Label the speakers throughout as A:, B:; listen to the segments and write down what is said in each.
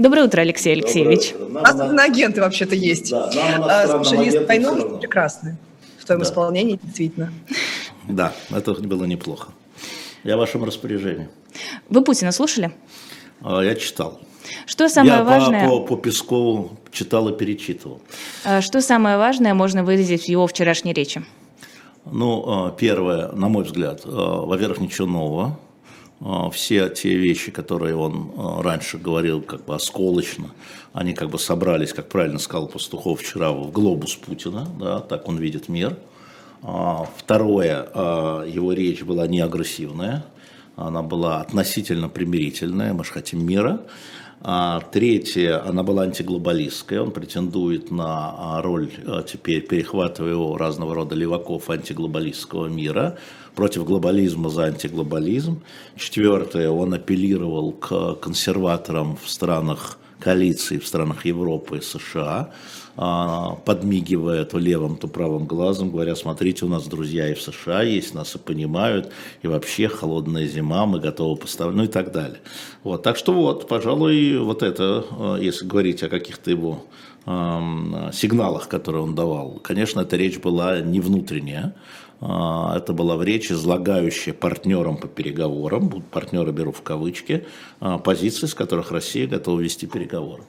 A: Доброе утро, Алексей Алексеевич.
B: У нас на... агенты вообще-то есть. Да, а, слушай, лист войну прекрасный в твоем да. исполнении, действительно.
C: Да, это было неплохо. Я в вашем распоряжении.
A: Вы Путина слушали?
C: А, я читал.
A: Что самое
C: я
A: важное?
C: По, по, по Пескову читал и перечитывал.
A: А, что самое важное можно выразить в его вчерашней речи?
C: Ну, а, первое, на мой взгляд, во-первых, ничего нового. Все те вещи, которые он раньше говорил как бы осколочно, они как бы собрались, как правильно сказал Пастухов вчера, в глобус Путина, да, так он видит мир. Второе, его речь была не агрессивная, она была относительно примирительная, мы же хотим мира. А третье, она была антиглобалистской, он претендует на а, роль, а, теперь перехватывая его разного рода леваков антиглобалистского мира, против глобализма за антиглобализм. Четвертое, он апеллировал к консерваторам в странах коалиции, в странах Европы и США, а, подмигивая то левым, то правым глазом, говоря, смотрите, у нас друзья и в США есть, нас и понимают, и вообще холодная зима, мы готовы поставить, ну и так далее. Вот, так что вот, пожалуй, вот это, а, если говорить о каких-то его сигналах, которые он давал. Конечно, эта речь была не внутренняя, это была в речь, излагающая партнерам по переговорам, партнеры беру в кавычки, позиции, с которых Россия готова вести переговоры.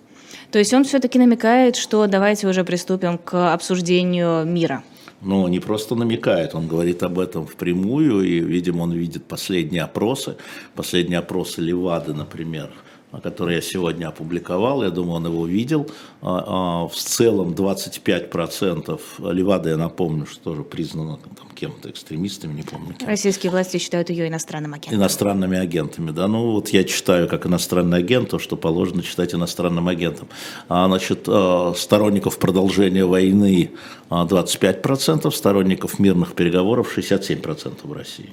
A: То есть он все-таки намекает, что давайте уже приступим к обсуждению мира.
C: Но не просто намекает, он говорит об этом впрямую, и, видимо, он видит последние опросы, последние опросы Левады, например, который я сегодня опубликовал, я думаю, он его видел. А, а, в целом 25% Левада, я напомню, что тоже признана там, кем-то, экстремистами, не помню. Кем.
A: Российские власти считают ее иностранным агентом.
C: Иностранными агентами, да. Ну вот я читаю как иностранный агент то, что положено читать иностранным агентом. А, значит, а, сторонников продолжения войны 25%, сторонников мирных переговоров 67% в России.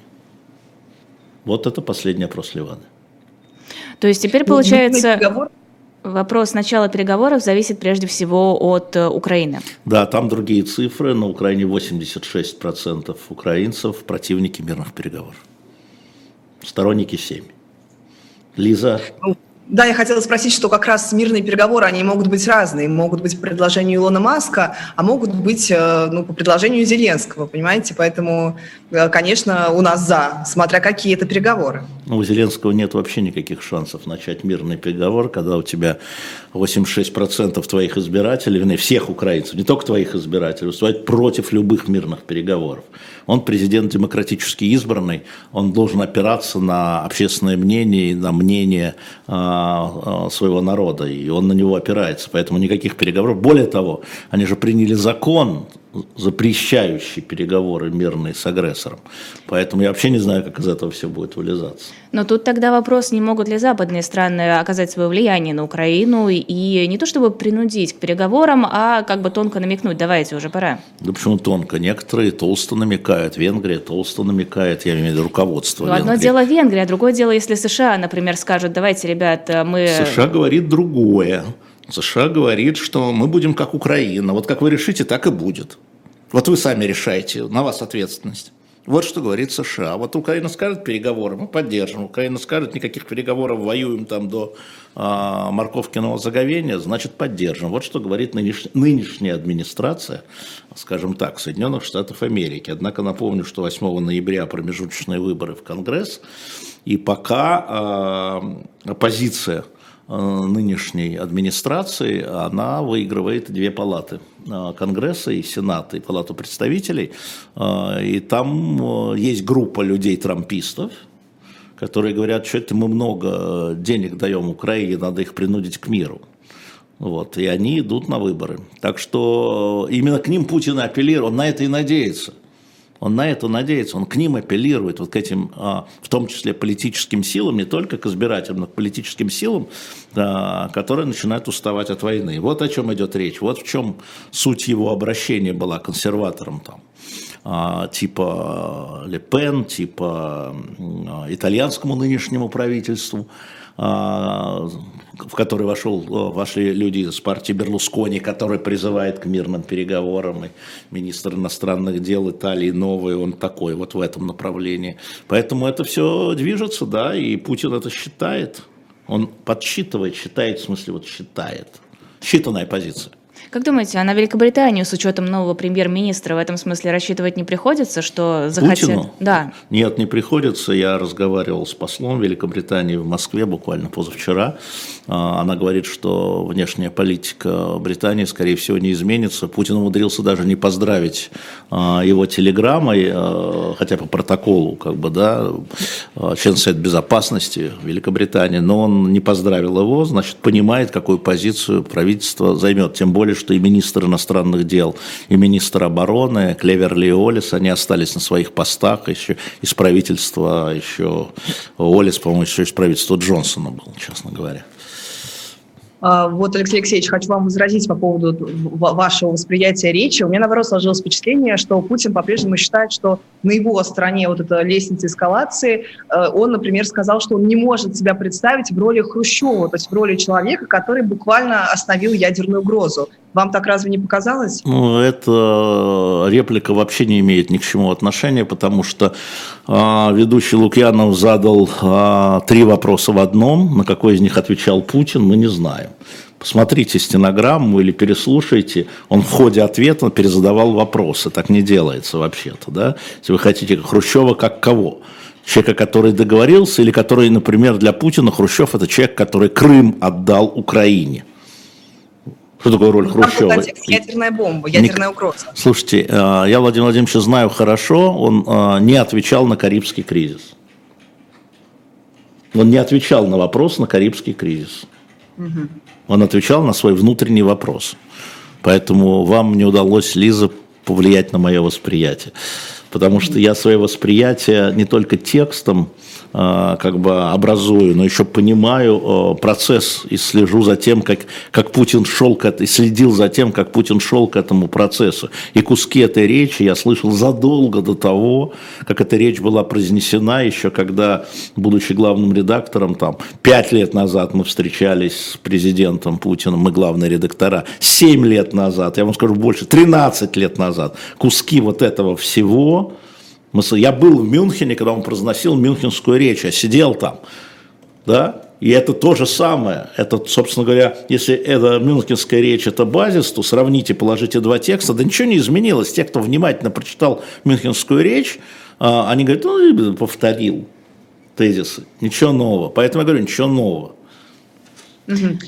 C: Вот это последний опрос Левады.
A: То есть теперь ну, получается... Вопрос начала переговоров зависит прежде всего от э, Украины.
C: Да, там другие цифры. На Украине 86% украинцев противники мирных переговоров. Сторонники 7. Лиза?
B: Ну, да, я хотела спросить, что как раз мирные переговоры, они могут быть разные. Могут быть по предложению Илона Маска, а могут быть э, ну, по предложению Зеленского, понимаете? Поэтому, э, конечно, у нас за, смотря какие это переговоры.
C: Ну, у Зеленского нет вообще никаких шансов начать мирный переговор, когда у тебя 86% твоих избирателей, вернее, всех украинцев, не только твоих избирателей, выступают против любых мирных переговоров. Он президент демократически избранный, он должен опираться на общественное мнение, на мнение а, своего народа, и он на него опирается, поэтому никаких переговоров. Более того, они же приняли закон, запрещающий переговоры мирные с агрессором. Поэтому я вообще не знаю, как из этого все будет вылезаться.
A: Но тут тогда вопрос, не могут ли западные страны оказать свое влияние на Украину и не то чтобы принудить к переговорам, а как бы тонко намекнуть, давайте уже пора.
C: Да почему тонко? Некоторые толсто намекают, Венгрия толсто намекает, я имею в виду руководство
A: ну, Одно дело Венгрия, а другое дело, если США, например, скажут, давайте, ребят, мы...
C: США говорит другое. США говорит, что мы будем как Украина. Вот как вы решите, так и будет. Вот вы сами решаете, на вас ответственность. Вот что говорит США. Вот Украина скажет переговоры, мы поддержим. Украина скажет, никаких переговоров, воюем там до а, морковкиного заговения, значит поддержим. Вот что говорит нынеш... нынешняя администрация, скажем так, Соединенных Штатов Америки. Однако напомню, что 8 ноября промежуточные выборы в Конгресс, и пока а, оппозиция Э, нынешней администрации, она выигрывает две палаты э, Конгресса и Сената, и Палату представителей. Э, и там есть группа людей-трампистов, которые говорят, что это мы много денег даем Украине, надо их принудить к миру. Вот, и они идут на выборы. Так что именно к ним Путин апеллирует, он на это и надеется – он на это надеется, он к ним апеллирует, вот к этим, а, в том числе политическим силам, не только к избирателям, но к политическим силам, которые начинают уставать от войны. Вот о чем идет речь, вот в чем суть его обращения была консерваторам там а, типа Ле Пен, типа итальянскому нынешнему правительству. А, в который вошел, вошли люди из партии Берлускони, который призывает к мирным переговорам, и министр иностранных дел Италии новый, он такой вот в этом направлении. Поэтому это все движется, да, и Путин это считает. Он подсчитывает, считает, в смысле, вот считает. Считанная позиция.
A: Как думаете, а на Великобританию с учетом нового премьер-министра в этом смысле рассчитывать не приходится, что захотят?
C: Путину?
A: Да.
C: Нет, не приходится. Я разговаривал с послом Великобритании в Москве буквально позавчера. А, она говорит, что внешняя политика Британии, скорее всего, не изменится. Путин умудрился даже не поздравить а, его телеграммой, а, хотя по протоколу, как бы, да, член Совета Безопасности Великобритании, но он не поздравил его, значит, понимает, какую позицию правительство займет. Тем более, что и министр иностранных дел, и министр обороны Клеверли и Олис, они остались на своих постах еще из правительства, еще Олис, по-моему, еще из правительства Джонсона был, честно говоря.
B: А, вот, Алексей Алексеевич, хочу вам возразить по поводу вашего восприятия речи. У меня, наоборот, сложилось впечатление, что Путин по-прежнему считает, что на его стороне вот эта лестница эскалации, э, он, например, сказал, что он не может себя представить в роли Хрущева, то есть в роли человека, который буквально остановил ядерную угрозу. Вам так разве не показалось?
C: Ну, эта реплика вообще не имеет ни к чему отношения, потому что э, ведущий Лукьянов задал э, три вопроса в одном, на какой из них отвечал Путин, мы не знаем. Посмотрите стенограмму или переслушайте, он в ходе ответа перезадавал вопросы, так не делается вообще-то, да? Если вы хотите Хрущева как кого? Человека, который договорился, или который, например, для Путина Хрущев это человек, который Крым отдал Украине. Что такое роль Хрущева?
B: Ядерная бомба, ядерная угроза.
C: Слушайте, э, я Владимира Владимировича знаю хорошо, он э, не отвечал на Карибский кризис. Он не отвечал на вопрос на Карибский кризис. Угу. Он отвечал на свой внутренний вопрос. Поэтому вам не удалось, Лиза, повлиять на мое восприятие. Потому что я свое восприятие не только текстом, как бы образую, но еще понимаю процесс и слежу за тем, как, как Путин шел к этому, следил за тем, как Путин шел к этому процессу. И куски этой речи я слышал задолго до того, как эта речь была произнесена, еще когда, будучи главным редактором, там, пять лет назад мы встречались с президентом Путиным, мы главные редактора, семь лет назад, я вам скажу больше, 13 лет назад, куски вот этого всего, я был в Мюнхене, когда он произносил мюнхенскую речь, я сидел там, да, и это то же самое. Это, собственно говоря, если эта мюнхенская речь – это базис, то сравните, положите два текста, да ничего не изменилось. Те, кто внимательно прочитал мюнхенскую речь, а, они говорят, ну, повторил тезисы, ничего нового. Поэтому я говорю, ничего нового.
B: Угу.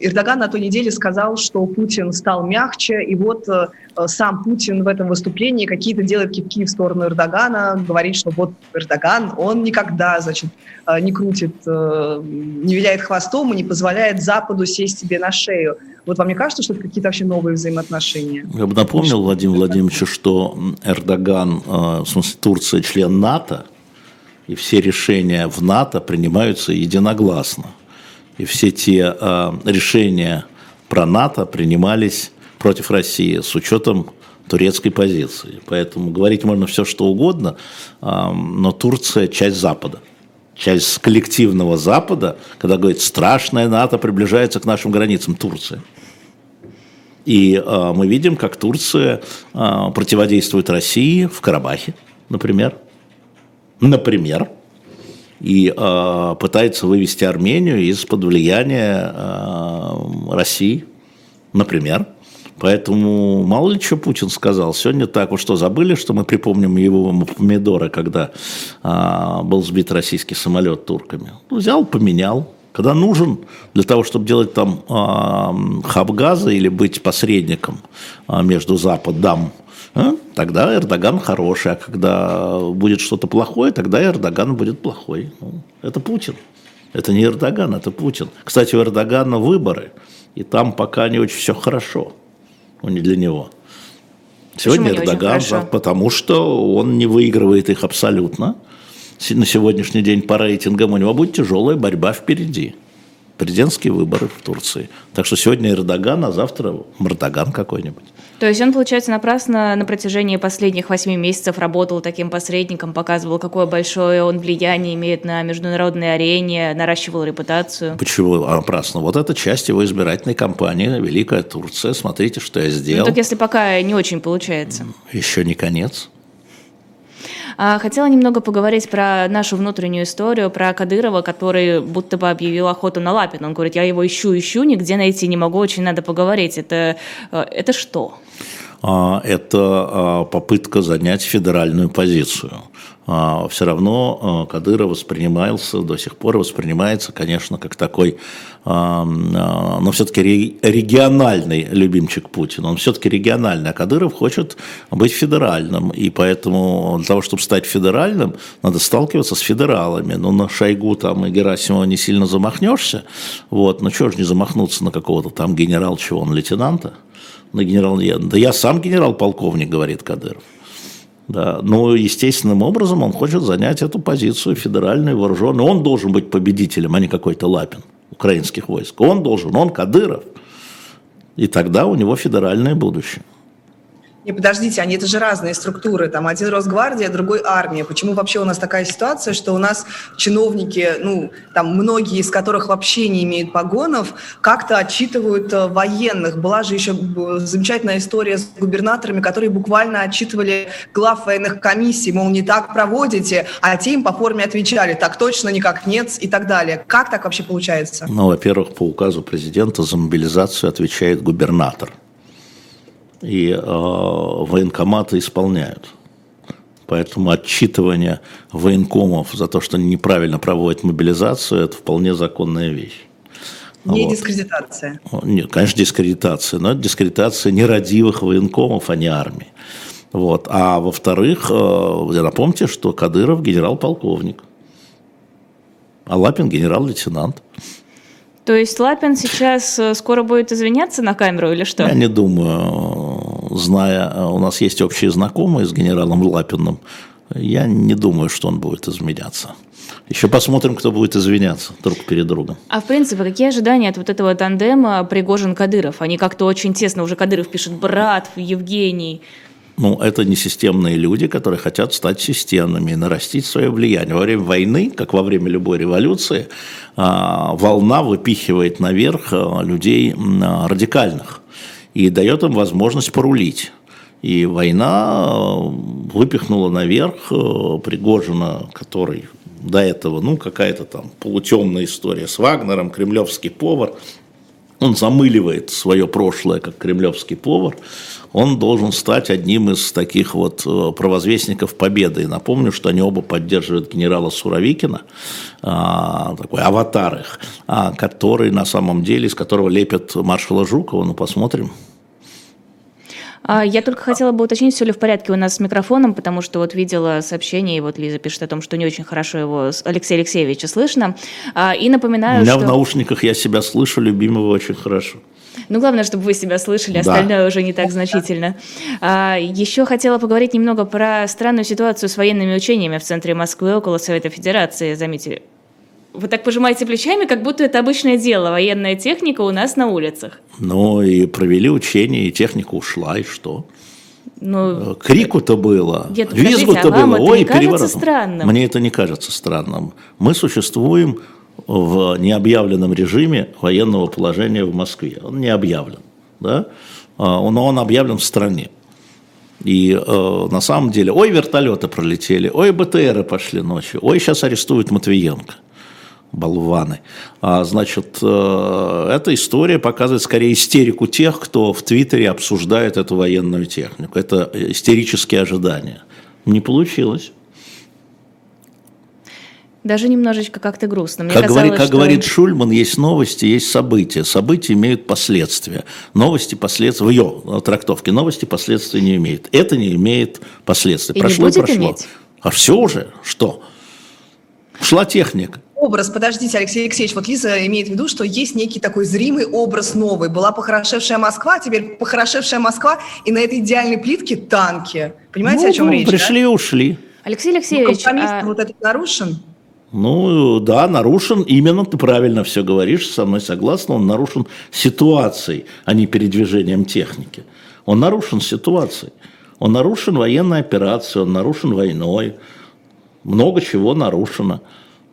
B: Эрдоган на той неделе сказал, что Путин стал мягче, и вот э, сам Путин в этом выступлении какие-то делает кивки в сторону Эрдогана, говорит, что вот Эрдоган, он никогда, значит, э, не крутит, э, не виляет хвостом и не позволяет Западу сесть себе на шею. Вот вам не кажется, что это какие-то вообще новые взаимоотношения?
C: Я бы напомнил Владимиру Владимировичу, что Эрдоган, в смысле Турция, член НАТО, и все решения в НАТО принимаются единогласно. И все те э, решения про НАТО принимались против России с учетом турецкой позиции. Поэтому говорить можно все, что угодно, э, но Турция часть Запада. Часть коллективного Запада, когда говорит, страшная НАТО приближается к нашим границам, Турция. И э, мы видим, как Турция э, противодействует России в Карабахе, например. Например и э, пытается вывести Армению из-под влияния э, России, например. Поэтому мало ли что Путин сказал. Сегодня так, вот что забыли, что мы припомним его помидоры, когда а, был сбит российский самолет турками. Ну, взял, поменял. Когда нужен для того, чтобы делать там а, хаб газа или быть посредником а, между Западом а? Тогда Эрдоган хороший, а когда будет что-то плохое, тогда Эрдоган будет плохой. Ну, это Путин. Это не Эрдоган, это Путин. Кстати, у Эрдогана выборы, и там пока не очень все хорошо. Ну, не для него. Сегодня Почему Эрдоган, потому что он не выигрывает их абсолютно. На сегодняшний день по рейтингам у него будет тяжелая борьба впереди. Президентские выборы в Турции. Так что сегодня Эрдоган, а завтра Мардаган какой-нибудь.
A: То есть он, получается, напрасно на протяжении последних восьми месяцев работал таким посредником, показывал, какое большое он влияние имеет на международной арене, наращивал репутацию.
C: Почему напрасно? Вот это часть его избирательной кампании «Великая Турция». Смотрите, что я сделал. Ну,
A: так если пока не очень получается.
C: Еще не конец.
A: А, хотела немного поговорить про нашу внутреннюю историю, про Кадырова, который будто бы объявил охоту на Лапина. Он говорит, я его ищу, ищу, нигде найти не могу, очень надо поговорить. Это, э, это что?
C: А, это а, попытка занять федеральную позицию. А, Все равно Кадыров воспринимался, до сих пор воспринимается, конечно, как такой, но все-таки региональный любимчик Путина. Он все-таки региональный, а Кадыров хочет быть федеральным. И поэтому для того, чтобы стать федеральным, надо сталкиваться с федералами. Но на Шойгу там и Герасимова не сильно замахнешься. Вот. Но чего же не замахнуться на какого-то там генерал, чего он, лейтенанта? на генерал Да я сам генерал-полковник, говорит Кадыров. Да, но естественным образом он хочет занять эту позицию федеральной вооруженной. Он должен быть победителем, а не какой-то Лапин украинских войск. Он должен, он Кадыров. И тогда у него федеральное будущее.
B: Не, подождите, они это же разные структуры. Там один Росгвардия, другой армия. Почему вообще у нас такая ситуация, что у нас чиновники, ну, там многие из которых вообще не имеют погонов, как-то отчитывают э, военных. Была же еще замечательная история с губернаторами, которые буквально отчитывали глав военных комиссий, мол, не так проводите, а те им по форме отвечали, так точно, никак нет и так далее. Как так вообще получается?
C: Ну, во-первых, по указу президента за мобилизацию отвечает губернатор – и э, военкоматы исполняют. Поэтому отчитывание военкомов за то, что они неправильно проводят мобилизацию, это вполне законная вещь.
B: Не вот. дискредитация.
C: Нет, конечно, дискредитация, но это дискредитация нерадивых военкомов, а не армии. Вот. А во-вторых, э, напомните, что Кадыров генерал-полковник, а Лапин генерал-лейтенант.
A: То есть Лапин сейчас э, скоро будет извиняться на камеру или что?
C: Я не думаю, зная, э, у нас есть общие знакомые с генералом Лапиным, я не думаю, что он будет изменяться. Еще посмотрим, кто будет извиняться друг перед другом.
A: А в принципе, какие ожидания от вот этого тандема Пригожин-Кадыров? Они как-то очень тесно, уже Кадыров пишет «брат», «Евгений».
C: Ну, это не системные люди, которые хотят стать системными и нарастить свое влияние. Во время войны, как во время любой революции, а, волна выпихивает наверх а, людей радикальных и дает им возможность порулить. И война а, выпихнула наверх Пригожина, который до этого, ну, какая-то там полутемная история с Вагнером, кремлевский повар. Он замыливает свое прошлое как кремлевский повар, он должен стать одним из таких вот э, провозвестников победы. И напомню, что они оба поддерживают генерала Суровикина, а, такой аватар их, а, который на самом деле, из которого лепят маршала Жукова. Ну, посмотрим.
A: А, я только хотела бы уточнить, все ли в порядке у нас с микрофоном, потому что вот видела сообщение, и вот Лиза пишет о том, что не очень хорошо его Алексея Алексеевича слышно. И напоминаю,
C: У меня
A: что...
C: в наушниках я себя слышу, любимого очень хорошо.
A: Ну, главное, чтобы вы себя слышали, остальное да. уже не так значительно. А, еще хотела поговорить немного про странную ситуацию с военными учениями в центре Москвы около Совета Федерации. Заметили, вы так пожимаете плечами, как будто это обычное дело, военная техника у нас на улицах.
C: Ну, и провели учения, и техника ушла, и что? Ну, Крику-то было, визгу-то а было, ой, переворот. Странным? Мне это не кажется странным. Мы существуем в необъявленном режиме военного положения в Москве. Он не объявлен, да? А, но он объявлен в стране. И э, на самом деле, ой, вертолеты пролетели, ой, БТРы пошли ночью, ой, сейчас арестуют Матвиенко. Болваны. А, значит, э, эта история показывает скорее истерику тех, кто в Твиттере обсуждает эту военную технику. Это истерические ожидания. Не получилось.
A: Даже немножечко как-то грустно.
C: Мне как, казалось, говорит, как что... говорит Шульман, есть новости, есть события. События имеют последствия. Новости последствия, в ее трактовке, новости последствия не имеют. Это не имеет последствий.
A: И прошло
C: не
A: будет прошло. Иметь?
C: А все уже? Что? Шла техника.
B: Образ, подождите, Алексей Алексеевич, вот Лиза имеет в виду, что есть некий такой зримый образ новый. Была похорошевшая Москва, теперь похорошевшая Москва, и на этой идеальной плитке танки. Понимаете, ну, о чем
C: ну,
B: речь?
C: Пришли да? ушли.
A: Алексей Алексеевич,
B: ну, а... вот этот нарушен?
C: Ну, да, нарушен, именно ты правильно все говоришь, со мной согласна, он нарушен ситуацией, а не передвижением техники. Он нарушен ситуацией. Он нарушен военной операцией, он нарушен войной. Много чего нарушено.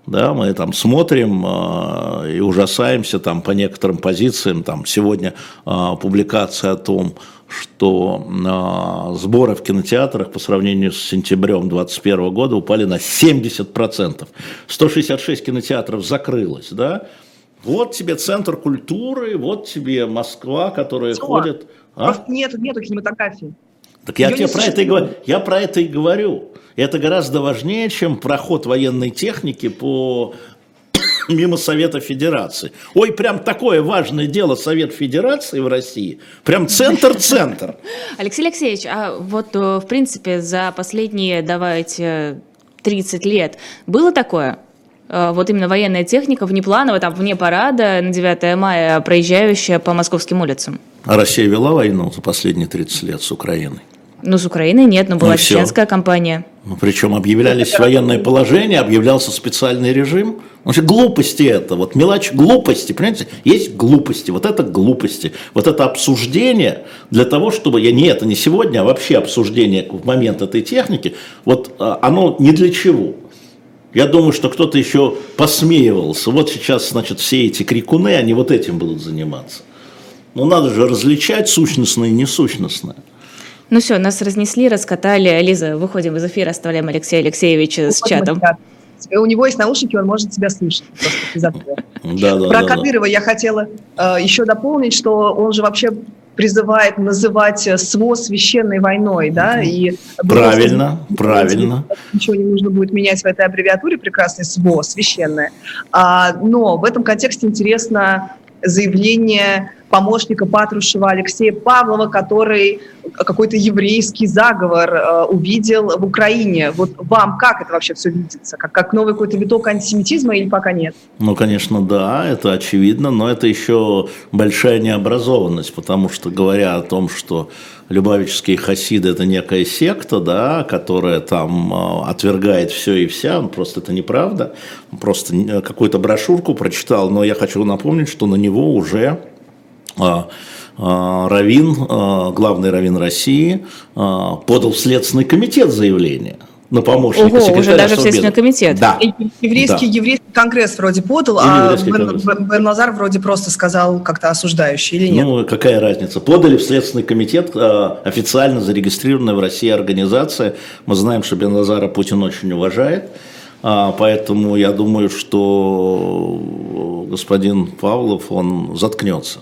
C: Да, мы там смотрим э, и ужасаемся там по некоторым позициям, там сегодня э, публикация о том, что э, сборы в кинотеатрах по сравнению с сентябрем 2021 года упали на 70%. 166 кинотеатров закрылось, да, вот тебе центр культуры, вот тебе Москва, которая Все. ходит.
B: А? Нет, нету кинематографии.
C: Так я тебе про это и говорю. Я про это и говорю. Это гораздо важнее, чем проход военной техники по мимо Совета Федерации. Ой, прям такое важное дело Совет Федерации в России. Прям центр-центр.
A: Алексей Алексеевич, а вот э, в принципе за последние, давайте, 30 лет было такое? Э, вот именно военная техника внепланово, там, вне парада на 9 мая, проезжающая по московским улицам?
C: А Россия вела войну за последние 30 лет с Украиной?
A: Ну, с Украиной нет, но была ну, чеченская кампания.
C: Ну, причем объявлялись военное положение, объявлялся специальный режим. Значит, глупости это, вот мелочь глупости, понимаете, есть глупости, вот это глупости, вот это обсуждение для того, чтобы, я не это не сегодня, а вообще обсуждение в момент этой техники, вот а, оно не для чего. Я думаю, что кто-то еще посмеивался. Вот сейчас, значит, все эти крикуны, они вот этим будут заниматься. Но надо же различать сущностное и несущностное.
A: Ну все, нас разнесли, раскатали. Лиза, выходим из эфира, оставляем Алексея Алексеевича с чатом.
B: У него есть наушники, он может тебя слышать. Да, да, Про да, Кадырова да. я хотела э, еще дополнить, что он же вообще призывает называть СВО священной войной, да, и
C: правильно, правильно.
B: Ничего не нужно будет менять в этой аббревиатуре прекрасной СВО, священная. А, но в этом контексте интересно заявление помощника Патрушева Алексея Павлова, который какой-то еврейский заговор э, увидел в Украине. Вот вам как это вообще все видится? Как, как новый какой-то виток антисемитизма или пока нет?
C: Ну, конечно, да, это очевидно, но это еще большая необразованность, потому что говоря о том, что Любавические хасиды – это некая секта, да, которая там э, отвергает все и вся, просто это неправда. Просто какую-то брошюрку прочитал, но я хочу напомнить, что на него уже Равин, а, главный раввин России, подал в Следственный комитет заявление на помощника Ого, секретаря
A: уже даже в Следственный комитет.
B: Да. Еврейский, да. еврейский конгресс вроде подал, а Берназар вроде просто сказал как-то осуждающий или нет?
C: Ну, какая разница? Подали в Следственный комитет официально зарегистрированная в России организация. Мы знаем, что Берназара Путин очень уважает. Поэтому я думаю, что господин Павлов, он заткнется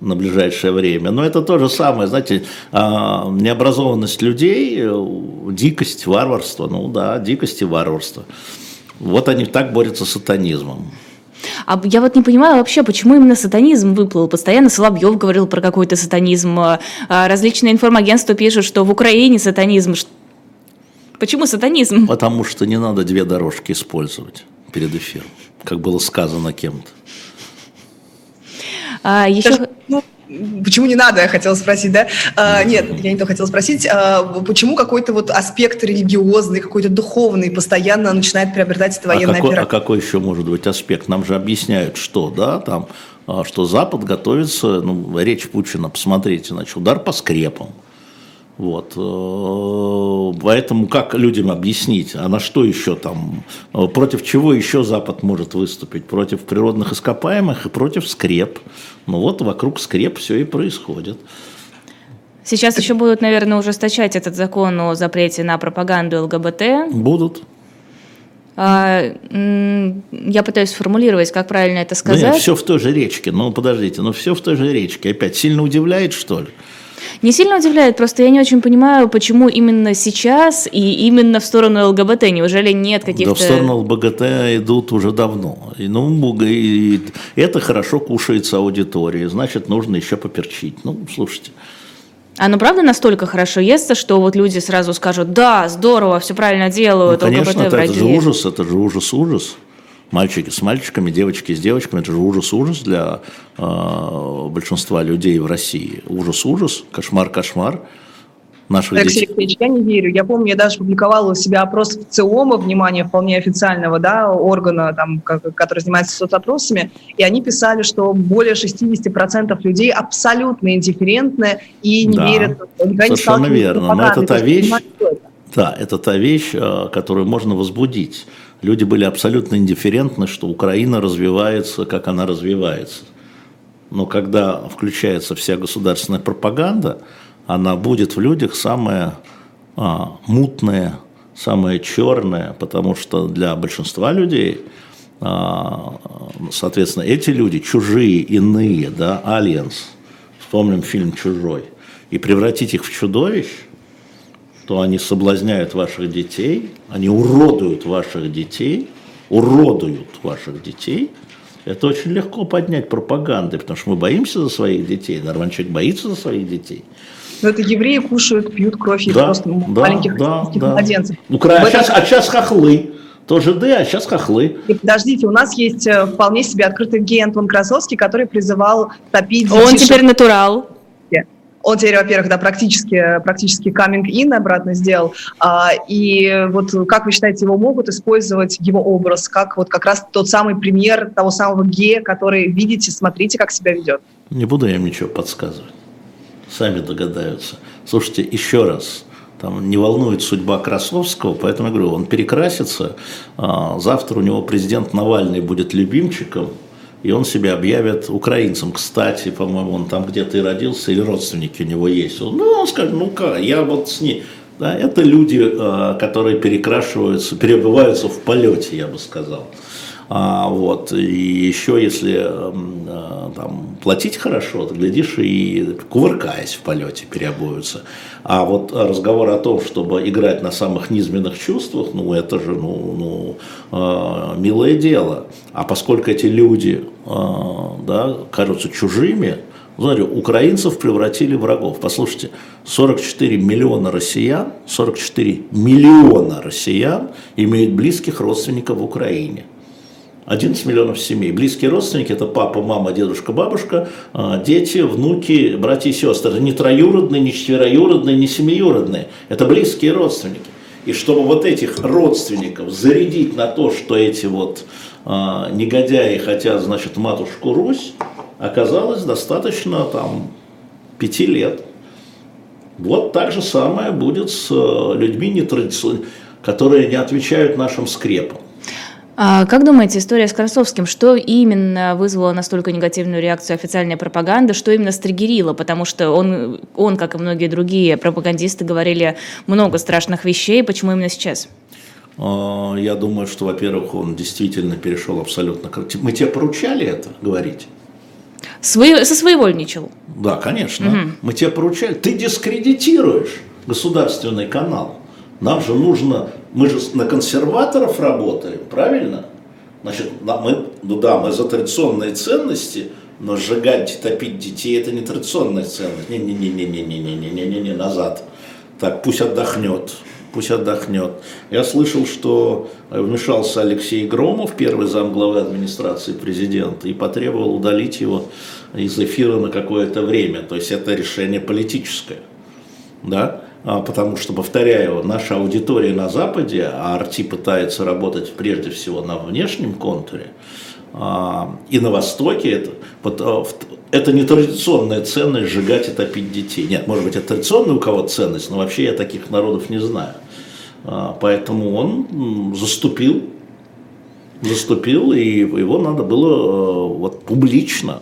C: на ближайшее время. Но это то же самое, знаете, а, необразованность людей, дикость, варварство, ну да, дикость и варварство. Вот они так борются с сатанизмом.
A: А я вот не понимаю вообще, почему именно сатанизм выплыл. Постоянно Соловьев говорил про какой-то сатанизм. А, различные информагентства пишут, что в Украине сатанизм. Почему сатанизм?
C: Потому что не надо две дорожки использовать перед эфиром, как было сказано кем-то.
B: А, еще... Ну, почему не надо, я хотела спросить, да? А, нет, я не то хотела спросить. А, почему какой-то вот аспект религиозный, какой-то духовный постоянно начинает приобретать это военное
C: а какой, а какой еще может быть аспект? Нам же объясняют, что, да, там, а, что Запад готовится, ну, речь Путина, посмотрите, значит, удар по скрепам. Вот. Э, поэтому как людям объяснить, а на что еще там, э, против чего еще Запад может выступить? Против природных ископаемых и против скреп. Ну вот вокруг скреп все и происходит.
A: Сейчас еще будут, наверное, ужесточать этот закон о запрете на пропаганду ЛГБТ.
C: Будут.
A: А, я пытаюсь сформулировать, как правильно это сказать. Да нет,
C: все в той же речке. Ну, подождите, ну все в той же речке. Опять сильно удивляет, что ли?
A: Не сильно удивляет, просто я не очень понимаю, почему именно сейчас и именно в сторону ЛГБТ. Неужели нет каких-то...
C: Да в сторону ЛГБТ идут уже давно. И, ну, и это хорошо кушается аудиторией, значит, нужно еще поперчить. Ну, слушайте.
A: А ну правда настолько хорошо естся, что вот люди сразу скажут, да, здорово, все правильно делают,
C: ну, конечно, это, это же ужас, это же ужас-ужас мальчики с мальчиками, девочки с девочками. Это же ужас-ужас для э, большинства людей в России. Ужас-ужас, кошмар-кошмар. Наших
B: Алексей детей. Алексеевич, я не верю. Я помню, я даже публиковала у себя опрос в ЦИОМа, внимание, вполне официального да, органа, там, который занимается соцопросами, и они писали, что более 60% людей абсолютно индифферентны и не да, верят.
C: Совершенно верно. Но это та вещь, да, это та вещь, э, которую можно возбудить люди были абсолютно индифферентны, что Украина развивается, как она развивается. Но когда включается вся государственная пропаганда, она будет в людях самая а, мутная, самая черная, потому что для большинства людей, а, соответственно, эти люди чужие, иные, да, альянс, вспомним фильм «Чужой», и превратить их в чудовищ, то они соблазняют ваших детей, они уродуют ваших детей, уродуют ваших детей. Это очень легко поднять пропагандой, потому что мы боимся за своих детей. Нормальный человек боится за своих детей.
B: Но это евреи кушают, пьют кровь да, просто да, маленьких
C: да, да. младенцев. Ну, а, сейчас, а сейчас хохлы. Тоже Д, а сейчас хохлы.
B: И подождите, у нас есть э, вполне себе открытый гей Антон Красовский, который призывал топить...
A: Он теперь натурал
B: он теперь, во-первых, да, практически, практически coming in обратно сделал. А, и вот как вы считаете, его могут использовать его образ, как вот как раз тот самый пример того самого гея, который видите, смотрите, как себя ведет?
C: Не буду я им ничего подсказывать. Сами догадаются. Слушайте, еще раз, там не волнует судьба Красовского, поэтому я говорю, он перекрасится, а, завтра у него президент Навальный будет любимчиком, и он себя объявит украинцем. Кстати, по-моему, он там где-то и родился, или родственники у него есть. Он, ну, он скажет, ну-ка, я вот с ней. Да, это люди, э, которые перекрашиваются, перебываются в полете, я бы сказал. А, вот, и еще если а, там, платить хорошо, то, глядишь, и кувыркаясь в полете переобуются. А вот разговор о том, чтобы играть на самых низменных чувствах, ну, это же, ну, ну а, милое дело. А поскольку эти люди, а, да, кажутся чужими, Смотри, украинцев превратили в врагов. Послушайте, 44 миллиона россиян, 44 миллиона россиян имеют близких родственников в Украине – 11 миллионов семей. Близкие родственники – это папа, мама, дедушка, бабушка, а, дети, внуки, братья и сестры. Это не троюродные, не четвероюродные, не семиюродные. Это близкие родственники. И чтобы вот этих родственников зарядить на то, что эти вот а, негодяи хотят, значит, матушку Русь, оказалось достаточно там пяти лет. Вот так же самое будет с а, людьми, нетрадиционными, которые не отвечают нашим скрепам.
A: А как думаете, история с Красовским, что именно вызвало настолько негативную реакцию официальной пропаганды, что именно стригерило? Потому что он, он, как и многие другие пропагандисты, говорили много страшных вещей. Почему именно сейчас?
C: А, я думаю, что, во-первых, он действительно перешел абсолютно... Мы тебе поручали это говорить?
A: Свой, со своевольничал.
C: Да, конечно. Угу. Мы тебе поручали. Ты дискредитируешь государственный канал. Нам же нужно, мы же на консерваторов работаем, правильно? Значит, мы, ну да, мы за традиционные ценности, но сжигать, топить детей это не традиционная ценность. Не-не-не-не-не-не-не-не-не-не, назад. Так, пусть отдохнет, пусть отдохнет. Я слышал, что вмешался Алексей Громов, первый зам главы администрации президента, и потребовал удалить его из эфира на какое-то время. То есть это решение политическое. Да? А, потому что, повторяю, наша аудитория на Западе, а Арти пытается работать прежде всего на внешнем контуре, а, и на Востоке это, а, это не традиционная ценность сжигать и топить детей. Нет, может быть, это традиционная у кого ценность, но вообще я таких народов не знаю. Поэтому он заступил, заступил, и его надо было вот, публично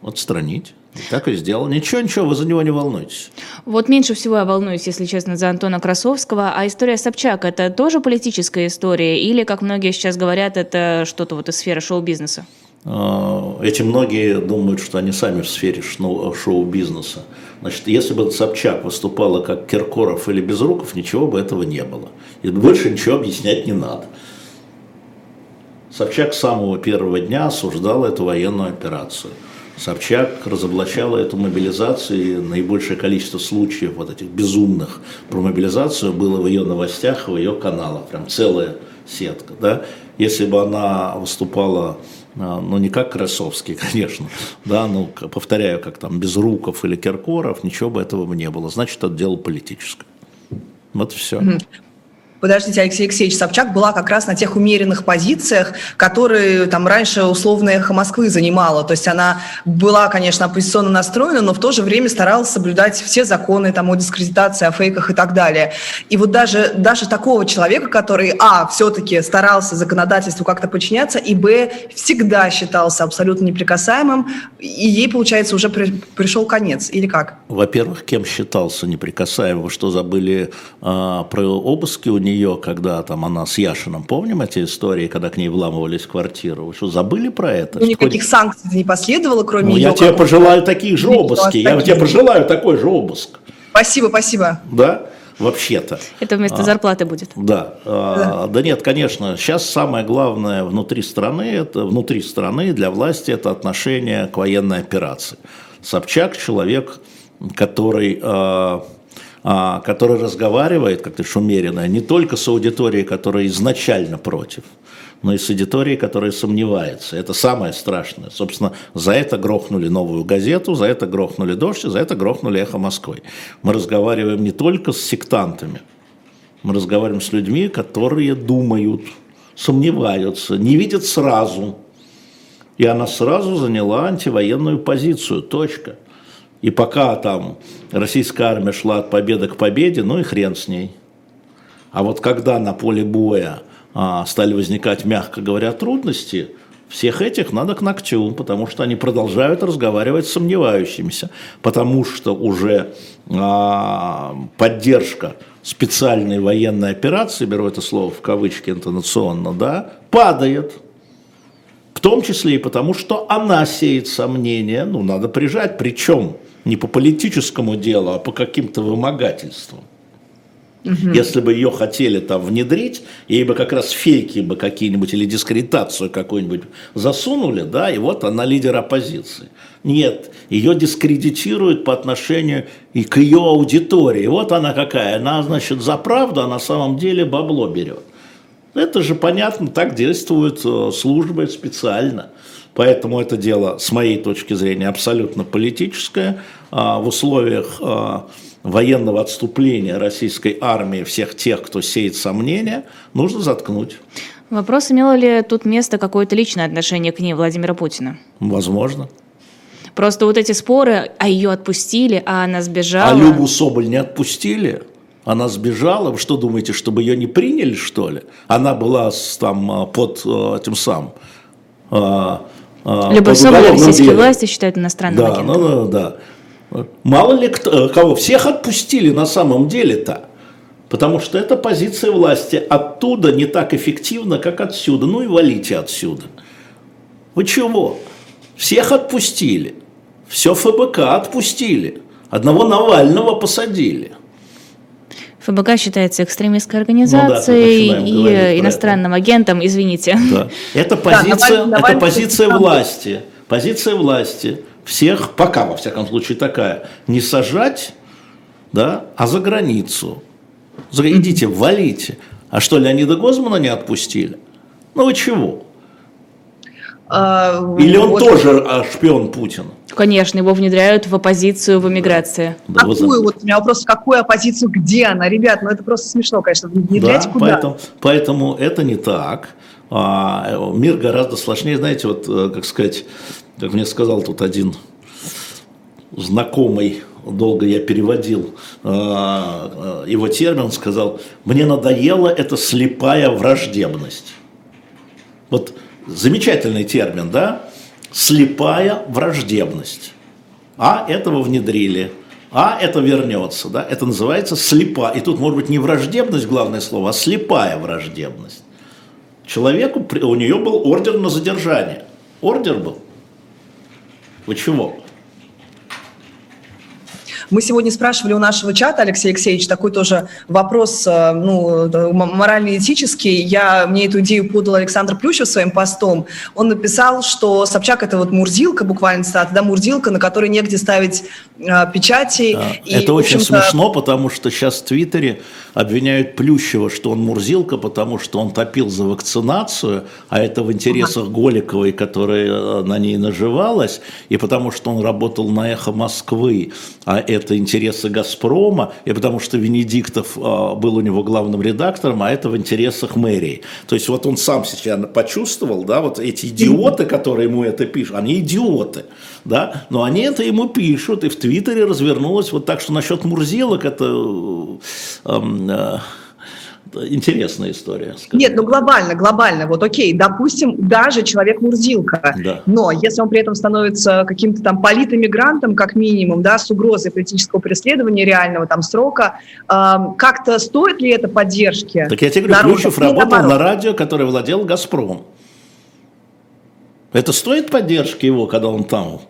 C: отстранить. Так и сделал. Ничего, ничего, вы за него не волнуйтесь.
A: Вот меньше всего я волнуюсь, если честно, за Антона Красовского. А история Собчак – это тоже политическая история? Или, как многие сейчас говорят, это что-то вот из сферы шоу-бизнеса?
C: А, эти многие думают, что они сами в сфере шоу-бизнеса. Значит, если бы Собчак выступала как Киркоров или Безруков, ничего бы этого не было. И больше ничего объяснять не надо. Собчак с самого первого дня осуждал эту военную операцию – Собчак разоблачала эту мобилизацию, и наибольшее количество случаев вот этих безумных про мобилизацию было в ее новостях, в ее каналах, прям целая сетка. Да? Если бы она выступала, а, ну не как Красовский, конечно, да, ну повторяю, как там Безруков или Киркоров, ничего бы этого не было. Значит, это дело политическое. Вот все.
B: Подождите, Алексей Алексеевич, Собчак была как раз на тех умеренных позициях, которые там раньше условно эхо Москвы занимала. То есть она была, конечно, оппозиционно настроена, но в то же время старалась соблюдать все законы там, о дискредитации, о фейках и так далее. И вот даже, даже такого человека, который, а, все-таки старался законодательству как-то подчиняться, и, б, всегда считался абсолютно неприкасаемым, и ей, получается, уже при, пришел конец, или как?
C: Во-первых, кем считался неприкасаемым, что забыли а, про обыски у нее, когда там она с Яшином, помним эти истории, когда к ней вламывались в квартиру? Вы что, забыли про это?
B: Ну, никаких хоть... санкций не последовало, кроме
C: ну,
B: ее.
C: Я тебе пожелаю таких же обыски, я тебе пожелаю такой же обыск.
B: Спасибо, спасибо.
C: Да? вообще-то.
A: Это вместо а, зарплаты будет.
C: Да, а, да нет, конечно. Сейчас самое главное внутри страны, это внутри страны для власти это отношение к военной операции. Собчак человек, который а, который разговаривает, как ты умеренно, не только с аудиторией, которая изначально против, но и с аудиторией, которая сомневается. Это самое страшное. Собственно, за это грохнули новую газету, за это грохнули дождь, за это грохнули эхо Москвы. Мы разговариваем не только с сектантами, мы разговариваем с людьми, которые думают, сомневаются, не видят сразу. И она сразу заняла антивоенную позицию. Точка. И пока там российская армия шла от победы к победе, ну и хрен с ней. А вот когда на поле боя а, стали возникать, мягко говоря, трудности, всех этих надо к ногтю, потому что они продолжают разговаривать с сомневающимися, потому что уже а, поддержка специальной военной операции, беру это слово в кавычки интонационно, да, падает – в том числе и потому, что она сеет сомнения, ну, надо прижать, причем не по политическому делу, а по каким-то вымогательствам. Угу. Если бы ее хотели там внедрить, ей бы как раз фейки бы какие-нибудь или дискредитацию какую-нибудь засунули, да, и вот она лидер оппозиции. Нет, ее дискредитируют по отношению и к ее аудитории. Вот она какая, она, значит, за правду, а на самом деле бабло берет. Это же понятно, так действуют э, службы специально. Поэтому это дело, с моей точки зрения, абсолютно политическое. А, в условиях а, военного отступления российской армии всех тех, кто сеет сомнения, нужно заткнуть.
A: Вопрос, имело ли тут место какое-то личное отношение к ней Владимира Путина?
C: Возможно.
A: Просто вот эти споры, а ее отпустили, а она сбежала.
C: А Любу Соболь не отпустили? Она сбежала. Вы что думаете, чтобы ее не приняли, что ли? Она была там а, под а, этим самым...
A: А, Любовь Соболь российские власти считают иностранным
C: да, агентом. Ну, да, да. Мало ли кто, кого. Всех отпустили на самом деле-то. Потому что это позиция власти оттуда не так эффективна, как отсюда. Ну и валите отсюда. Вы чего? Всех отпустили. Все ФБК отпустили. Одного Навального посадили.
A: ФБК считается экстремистской организацией ну, да, и иностранным это. агентом, извините.
C: Да. Это позиция, да, это позиция власти. Позиция власти. Всех, пока во всяком случае такая, не сажать, да, а за границу. Идите, валите. А что, Леонида Гозмана не отпустили? Ну вы чего? А, Или он вот. тоже а, шпион Путина?
A: Конечно, его внедряют в оппозицию в эмиграции.
B: Да, какую? Вот у меня вопрос, в какую оппозицию, где она? Ребят, ну это просто смешно, конечно, внедрять да, куда?
C: Поэтому, поэтому это не так. А, мир гораздо сложнее, знаете, вот, э, как сказать, как мне сказал тут один знакомый, долго я переводил его термин, сказал, мне надоела эта слепая враждебность. Вот замечательный термин, да? Слепая враждебность. А этого внедрили, а это вернется, да? Это называется слепа. И тут может быть не враждебность главное слово, а слепая враждебность. Человеку, у нее был ордер на задержание. Ордер был. Вы чего?
B: Мы сегодня спрашивали у нашего чата, Алексей Алексеевич, такой тоже вопрос э, ну, морально-этический. Я, мне эту идею подал Александр Плющев своим постом. Он написал, что Собчак – это вот мурзилка, буквально цитата, да, мурзилка, на которой негде ставить э, печати. Да,
C: и, это очень смешно, потому что сейчас в Твиттере обвиняют Плющева, что он мурзилка, потому что он топил за вакцинацию, а это в интересах ага. Голиковой, которая э, на ней наживалась, и потому что он работал на «Эхо Москвы», а это интересы «Газпрома», и потому что Венедиктов а, был у него главным редактором, а это в интересах мэрии. То есть вот он сам себя почувствовал, да, вот эти идиоты, которые ему это пишут, они идиоты, да, но они это ему пишут, и в Твиттере развернулось вот так, что насчет Мурзилок это... Э, э, интересная история.
B: Скажем. Нет, ну глобально, глобально, вот окей, допустим, даже человек Мурзилка, да. но если он при этом становится каким-то там политэмигрантом, как минимум, да, с угрозой политического преследования реального там срока, э, как-то стоит ли это поддержки?
C: Так я тебе говорю, Ключев работал на радио, которое владел «Газпром». Это стоит поддержки его, когда он там?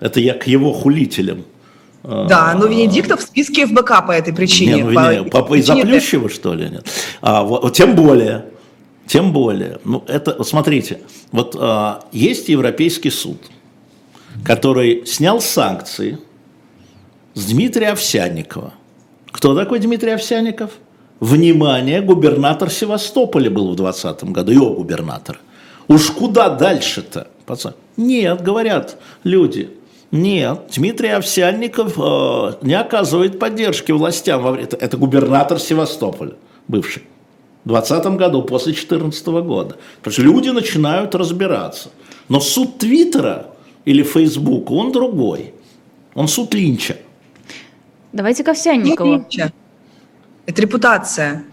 C: Это я к его хулителям.
B: Да, но Венедиктов в списке ФБК по этой причине. Не, ну,
C: по, по, по из-за Плющева, что ли? Нет. А, вот, тем более, тем более. Ну, это, вот смотрите, вот а, есть Европейский суд, который снял санкции с Дмитрия Овсянникова. Кто такой Дмитрий Овсянников? Внимание, губернатор Севастополя был в 2020 году, его губернатор. Уж куда дальше-то, пацан? Нет, говорят люди, нет, Дмитрий Овсянников э, не оказывает поддержки властям. Во время... это, это губернатор Севастополя, бывший. В 2020 году, после 2014 года. Потому что люди начинают разбираться. Но суд Твиттера или Фейсбука, он другой. Он суд Линча.
A: Давайте к Овсянникову. Линча.
B: Это репутация.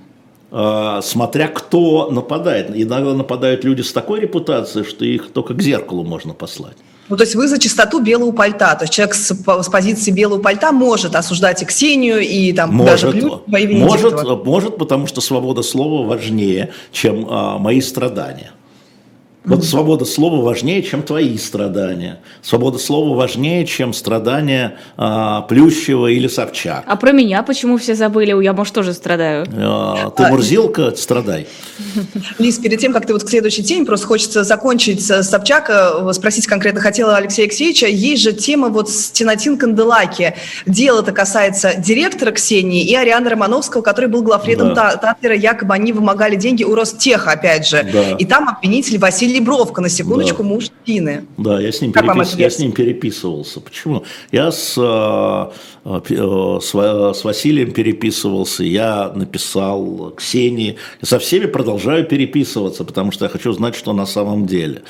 C: Э, смотря кто нападает. Иногда нападают люди с такой репутацией, что их только к зеркалу можно послать.
B: Ну, то есть вы за чистоту белого пальта. То есть человек с, с позиции белого пальта может осуждать и Ксению, и там может, даже Плющева,
C: может, может, потому что свобода слова важнее, чем а, мои страдания. Вот свобода слова важнее, чем твои страдания. Свобода слова важнее, чем страдания а, Плющева или Собчак.
A: А про меня почему все забыли? Я, может, тоже страдаю.
C: А, ты мурзилка, страдай.
B: Лиз, перед тем, как ты вот к следующей теме, просто хочется закончить с Собчака, спросить конкретно хотела Алексея Алексеевича. Есть же тема вот с Тинатин Канделаки. Дело-то касается директора Ксении и Арианы Романовского, который был главредом да. Татлера. Якобы они вымогали деньги у Ростеха, опять же. Да. И там обвинитель Василий Лебровка, на секундочку, да. муж Тины.
C: Да, я с, ним перепис... я с ним переписывался. Почему? Я с, э, э, с, с Василием переписывался, я написал Ксении. Со всеми продолжаю переписываться, потому что я хочу знать, что на самом деле.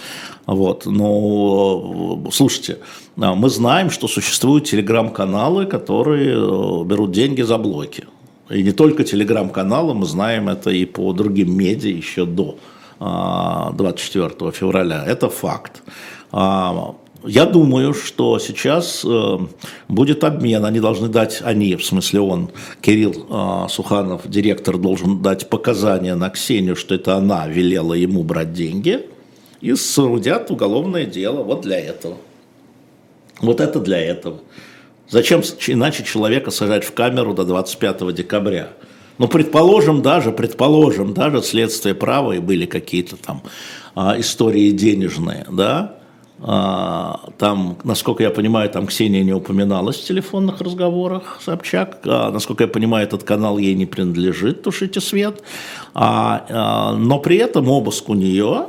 C: Вот. Но, слушайте, мы знаем, что существуют телеграм-каналы, которые э, берут деньги за блоки. И не только телеграм-каналы, мы знаем это и по другим медиа еще до 24 февраля. Это факт. А, я думаю, что сейчас э, будет обмен. Они должны дать, они, в смысле он, Кирилл э, Суханов, директор, должен дать показания на Ксению, что это она велела ему брать деньги, и соорудят уголовное дело вот для этого. Вот это для этого. Зачем иначе человека сажать в камеру до 25 декабря? Ну, предположим даже, предположим, даже следствие права и были какие-то там а, истории денежные, да, а, там, насколько я понимаю, там Ксения не упоминалась в телефонных разговорах, Собчак. А, насколько я понимаю, этот канал ей не принадлежит, тушите свет. А, а, но при этом обыск у нее,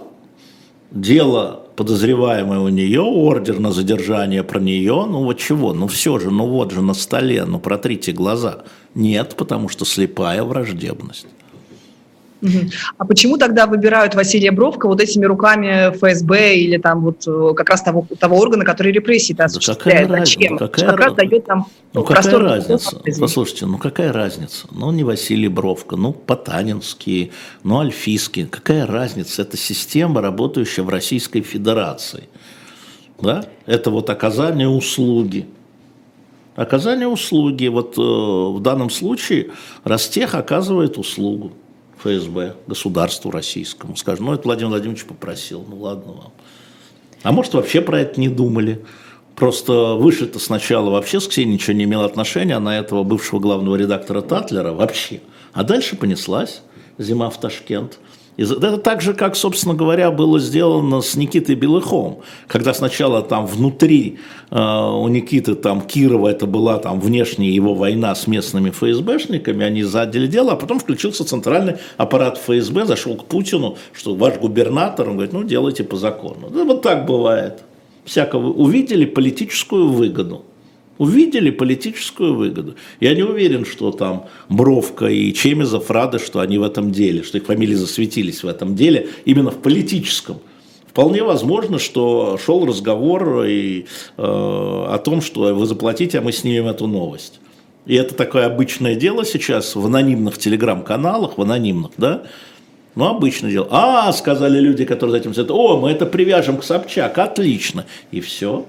C: дело подозреваемое у нее, ордер на задержание про нее, ну вот чего, ну все же, ну вот же на столе, ну протрите глаза. Нет, потому что слепая враждебность.
B: А почему тогда выбирают Василия Бровка вот этими руками ФСБ или там вот э, как раз того, того органа, который репрессии-то осуществляет? Да Зачем?
C: Ну, какая, как раз дает там ну, какая разница? Послушайте, ну какая разница? Ну не Василий Бровка, ну Потанинский, ну Альфийский. Какая разница? Это система, работающая в Российской Федерации. Да? Это вот оказание услуги. Оказание услуги. Вот э, в данном случае Ростех оказывает услугу. ФСБ, государству российскому. Скажем, ну это Владимир Владимирович попросил, ну ладно вам. А может вообще про это не думали. Просто выше-то сначала вообще с Ксенией ничего не имело отношения, она этого бывшего главного редактора Татлера вообще. А дальше понеслась зима в Ташкент. Это так же, как, собственно говоря, было сделано с Никитой Белыхом, когда сначала там внутри э, у Никиты там Кирова это была там внешняя его война с местными ФСБшниками, они задели дело, а потом включился центральный аппарат ФСБ, зашел к Путину, что ваш губернатор, он говорит, ну делайте по закону. Да, вот так бывает. Всякого увидели политическую выгоду. Увидели политическую выгоду. Я не уверен, что там Бровка и Чемезов рады, что они в этом деле, что их фамилии засветились в этом деле, именно в политическом. Вполне возможно, что шел разговор и, э, о том, что вы заплатите, а мы снимем эту новость. И это такое обычное дело сейчас в анонимных телеграм-каналах, в анонимных, да, ну, обычное дело. А, сказали люди, которые за этим следят, о, мы это привяжем к Собчак, отлично. И все.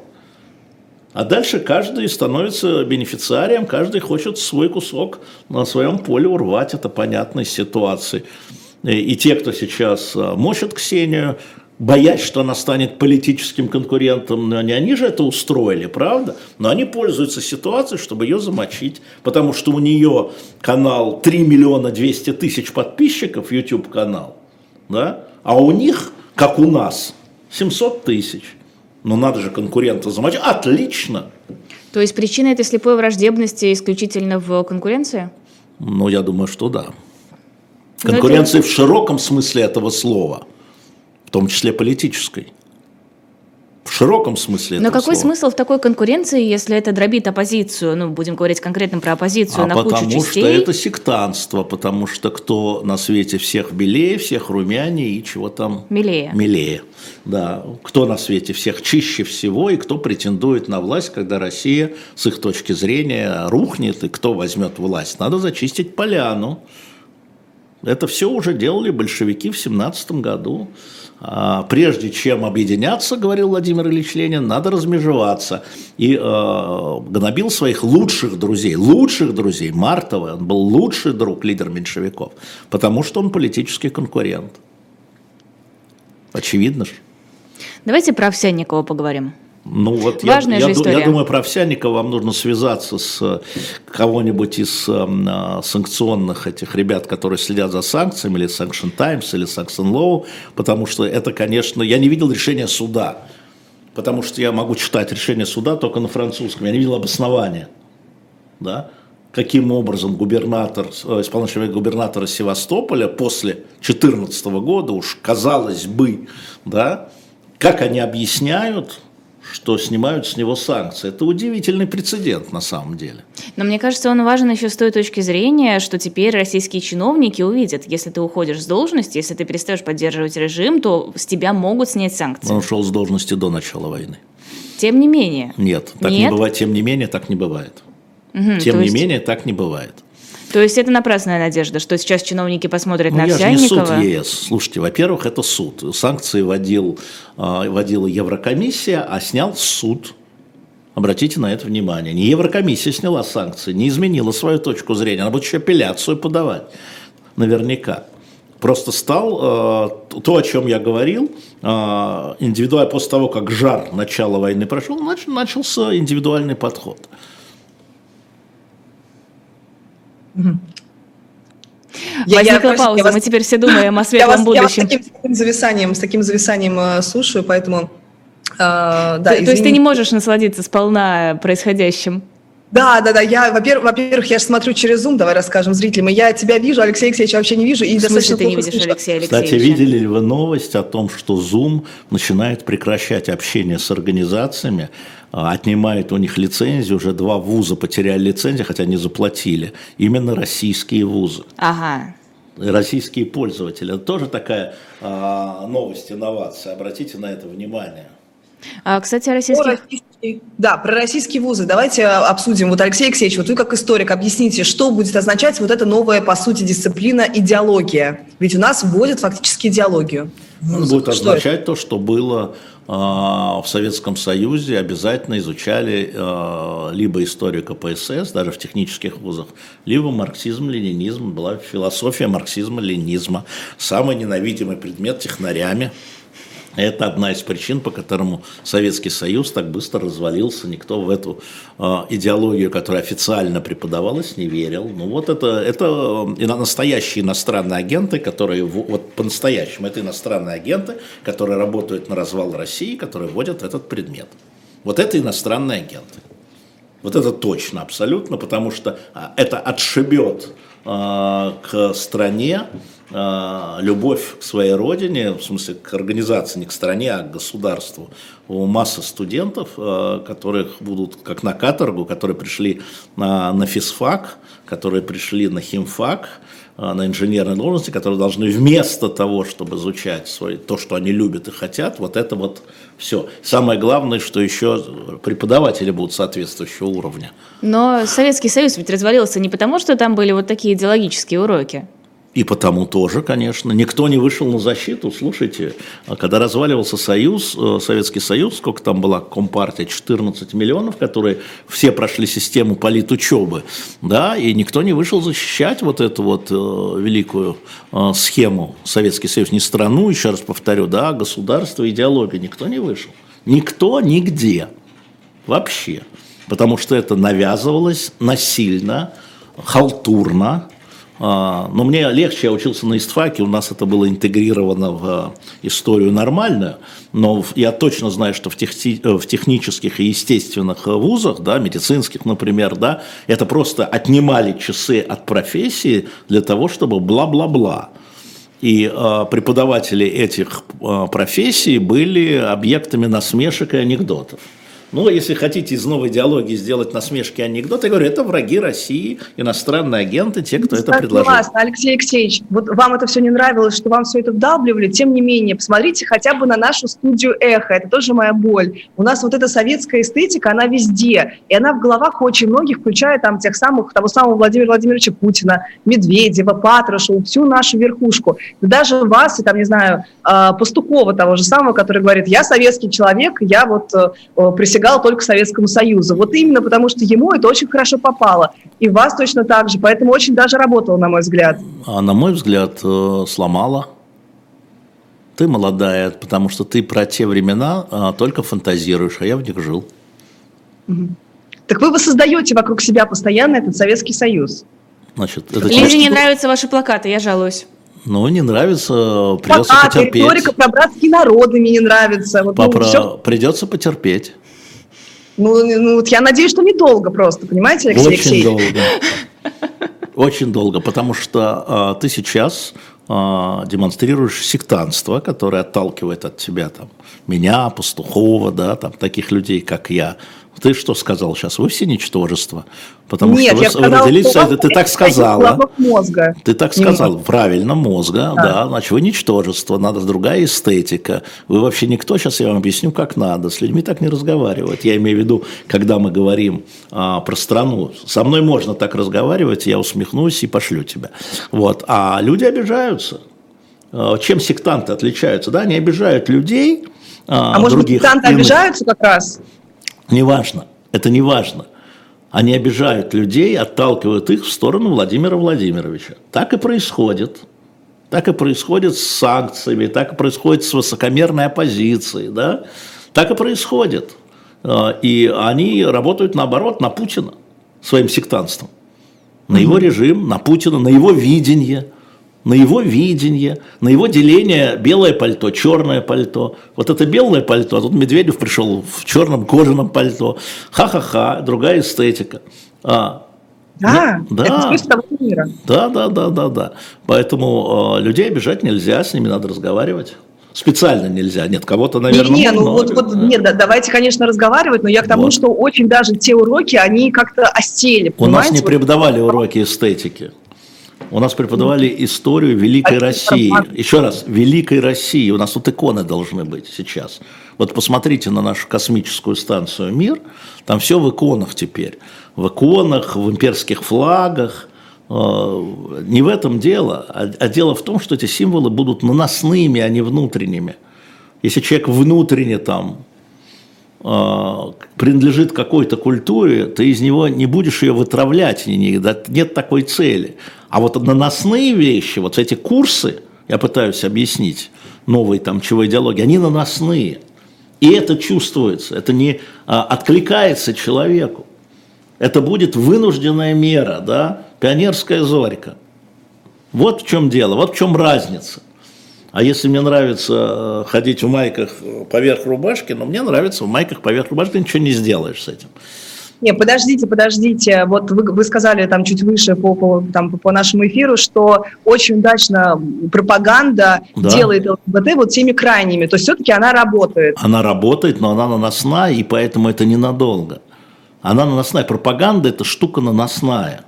C: А дальше каждый становится бенефициарием, каждый хочет свой кусок на своем поле урвать, это понятной ситуации. И те, кто сейчас э, мочат Ксению, боясь, что она станет политическим конкурентом, но не они же это устроили, правда? Но они пользуются ситуацией, чтобы ее замочить, потому что у нее канал 3 миллиона 200 тысяч подписчиков, YouTube канал, да? а у них, как у нас, 700 тысяч. Ну надо же конкурента замочить. Отлично!
A: То есть причина этой слепой враждебности исключительно в конкуренции?
C: Ну, я думаю, что да. Конкуренция это... в широком смысле этого слова – том числе политической. В широком смысле.
A: Но какой
C: слова.
A: смысл в такой конкуренции, если это дробит оппозицию? Ну, будем говорить конкретно про оппозицию
C: а
A: на
C: кучу
A: частей.
C: Потому что это сектанство, потому что кто на свете всех белее, всех румянее и чего там...
A: Милее.
C: Милее, да. Кто на свете всех чище всего и кто претендует на власть, когда Россия, с их точки зрения, рухнет, и кто возьмет власть. Надо зачистить поляну. Это все уже делали большевики в 17 году. А, прежде чем объединяться, говорил Владимир Ильич Ленин, надо размежеваться. И э, гнобил своих лучших друзей, лучших друзей, Мартова, он был лучший друг, лидер меньшевиков, потому что он политический конкурент. Очевидно же.
A: Давайте про Овсянникова поговорим.
C: Ну вот
A: Важная
C: я,
A: же
C: я,
A: история.
C: я думаю, про Овсянникова вам нужно связаться с э, кого-нибудь из э, санкционных этих ребят, которые следят за санкциями, или Sanction Times, или Sanction Law, потому что это, конечно, я не видел решения суда, потому что я могу читать решение суда только на французском, я не видел обоснования, да, каким образом губернатор, э, исполнительный губернатора Севастополя после 2014 года, уж казалось бы, да, как они объясняют что снимают с него санкции. Это удивительный прецедент на самом деле.
A: Но мне кажется, он важен еще с той точки зрения, что теперь российские чиновники увидят, если ты уходишь с должности, если ты перестаешь поддерживать режим, то с тебя могут снять санкции.
C: Он ушел с должности до начала войны.
A: Тем не менее.
C: Нет, так Нет? не бывает. Тем не менее, так не бывает. Угу, тем не есть... менее, так не бывает.
A: То есть это напрасная надежда, что сейчас чиновники посмотрят ну, на я Овсянникова?
C: Же не суд ЕС. Слушайте, во-первых, это суд. Санкции вводил, а, вводила Еврокомиссия, а снял суд. Обратите на это внимание. Не Еврокомиссия сняла санкции, не изменила свою точку зрения. Она будет еще апелляцию подавать. Наверняка. Просто стал э, то, о чем я говорил, э, индивидуально после того, как жар начала войны прошел, нач, начался индивидуальный подход.
A: Я, Возникла я, пауза, я вас, мы теперь все думаем о светлом я вас, будущем.
B: Я вас с таким, зависанием, с таким зависанием э, слушаю, поэтому...
A: Э, да, то, то есть ты не можешь насладиться сполна происходящим?
B: Да, да, да. Я, во-первых, во-первых, я же смотрю через Zoom, давай расскажем зрителям. И я тебя вижу, Алексей Алексеевич вообще не вижу. И
A: в смысле ты не видишь слышу. Алексея Алексеевича?
C: Кстати, видели ли вы новость о том, что Zoom начинает прекращать общение с организациями, а, отнимает у них лицензию, уже два вуза потеряли лицензию, хотя не заплатили. Именно российские вузы.
A: Ага
C: российские пользователи. Это тоже такая а, новость, инновация. Обратите на это внимание.
A: А, кстати,
B: Да, про российские вузы. Давайте обсудим. Вот, Алексей Алексеевич, вот вы как историк объясните, что будет означать вот эта новая, по сути, дисциплина идеология? Ведь у нас вводят фактически идеологию.
C: Он будет означать это? то, что было э, в Советском Союзе, обязательно изучали э, либо историю КПСС, даже в технических вузах, либо марксизм, ленинизм, была философия марксизма, ленинизма, самый ненавидимый предмет технарями. Это одна из причин, по которому Советский Союз так быстро развалился. Никто в эту э, идеологию, которая официально преподавалась, не верил. Ну вот это, это э, настоящие иностранные агенты, которые, вот по-настоящему, это иностранные агенты, которые работают на развал России, которые вводят этот предмет. Вот это иностранные агенты. Вот это точно, абсолютно, потому что а, это отшибет к стране, любовь к своей родине, в смысле к организации, не к стране, а к государству. У массы студентов, которых будут как на каторгу, которые пришли на, на физфак, которые пришли на химфак, а, на инженерной должности, которые должны вместо того, чтобы изучать свои, то, что они любят и хотят, вот это вот все. Самое главное, что еще преподаватели будут соответствующего уровня.
A: Но Советский Союз ведь развалился не потому, что там были вот такие идеологические уроки.
C: И потому тоже, конечно. Никто не вышел на защиту. Слушайте, а когда разваливался Союз, э, Советский Союз, сколько там была компартия, 14 миллионов, которые все прошли систему политучебы, да, и никто не вышел защищать вот эту вот э, великую э, схему Советский Союз, не страну, еще раз повторю, да, государство, идеология, никто не вышел. Никто нигде. Вообще. Потому что это навязывалось насильно, халтурно, а, но мне легче, я учился на истфаке, у нас это было интегрировано в э, историю нормально, но я точно знаю, что в, техни, э, в технических и естественных вузах, да, медицинских, например, да, это просто отнимали часы от профессии для того, чтобы бла-бла-бла. И э, преподаватели этих э, профессий были объектами насмешек и анекдотов. Ну, если хотите из новой идеологии сделать насмешки анекдот, я говорю, это враги России, иностранные агенты, те, кто это предложил.
B: Классно, Алексей Алексеевич, вот вам это все не нравилось, что вам все это вдавливали, тем не менее, посмотрите хотя бы на нашу студию «Эхо», это тоже моя боль. У нас вот эта советская эстетика, она везде, и она в головах очень многих, включая там тех самых, того самого Владимира Владимировича Путина, Медведева, Патрушева, всю нашу верхушку. Даже вас, и там, не знаю, а, Пастухова того же самого, который говорит, я советский человек, я вот э, присягаю присягал только Советскому Союзу. Вот именно потому, что ему это очень хорошо попало. И вас точно так же. Поэтому очень даже работало, на мой взгляд.
C: А на мой взгляд, э, сломала. Ты молодая, потому что ты про те времена а, только фантазируешь, а я в них жил.
B: Угу. Так вы воссоздаете вокруг себя постоянно этот Советский Союз.
A: Значит, это Лизе не нравятся ваши плакаты, я жалуюсь.
C: Ну, не нравится, придется Плакаты, потерпеть.
B: риторика про братские народы мне не нравится.
C: Вот, Попро... ну, все... Придется потерпеть.
B: Ну, ну, вот я надеюсь, что недолго просто, понимаете, Алексей
C: Очень Алексеевич? долго. Очень долго, потому что а, ты сейчас а, демонстрируешь сектанство, которое отталкивает от тебя там, меня, Пастухова, да, там, таких людей, как я. Ты что сказал сейчас? Вы все ничтожество. Потому Нет, что вы, сказала, родились, что ты так сказала. Мозга. Ты так сказал, Немного. правильно, мозга, да. да, значит, вы ничтожество, надо другая эстетика. Вы вообще никто, сейчас я вам объясню, как надо. С людьми так не разговаривать. Я имею в виду, когда мы говорим а, про страну, со мной можно так разговаривать, я усмехнусь и пошлю тебя. Вот. А люди обижаются. А, чем сектанты отличаются? Да, они обижают людей,
B: а, а может быть, сектанты обижаются как раз?
C: Неважно, это не важно. Они обижают людей, отталкивают их в сторону Владимира Владимировича. Так и происходит. Так и происходит с санкциями, так и происходит с высокомерной оппозицией. Да? Так и происходит. А, и они работают наоборот на Путина своим сектантством. На его режим, на Путина, на его видение на его видение, на его деление белое пальто, черное пальто. Вот это белое пальто, а тут Медведев пришел в черном кожаном пальто. Ха-ха-ха, другая эстетика. А,
B: да, ну, да, это того мира.
C: Да, да, да, да, да. Поэтому э, людей обижать нельзя, с ними надо разговаривать. Специально нельзя. Нет, кого-то, наверное,
B: не, не, ну вот, вот, нет, да, давайте, конечно, разговаривать, но я к тому, вот. что очень даже те уроки, они как-то остели.
C: У нас не преподавали уроки эстетики. У нас преподавали историю Великой России. Еще раз, Великой России. У нас тут иконы должны быть сейчас. Вот посмотрите на нашу космическую станцию «Мир». Там все в иконах теперь. В иконах, в имперских флагах. Э, не в этом дело, а, а дело в том, что эти символы будут наносными, а не внутренними. Если человек внутренне там э, принадлежит какой-то культуре, ты из него не будешь ее вытравлять, нет такой цели. А вот наносные вещи, вот эти курсы, я пытаюсь объяснить, новые там чего идеологии, они наносные. И это чувствуется, это не а, откликается человеку. Это будет вынужденная мера, да, пионерская зорька. Вот в чем дело, вот в чем разница. А если мне нравится э, ходить в майках поверх рубашки, ну, мне нравится в майках поверх рубашки, ничего не сделаешь с этим.
B: Не, подождите, подождите. Вот вы, вы сказали там чуть выше по, по, там, по нашему эфиру, что очень удачно пропаганда да. делает ЛГБТ вот теми крайними. То есть все-таки она работает.
C: Она работает, но она наносная, и поэтому это ненадолго. Она наносная. Пропаганда – это штука наносная.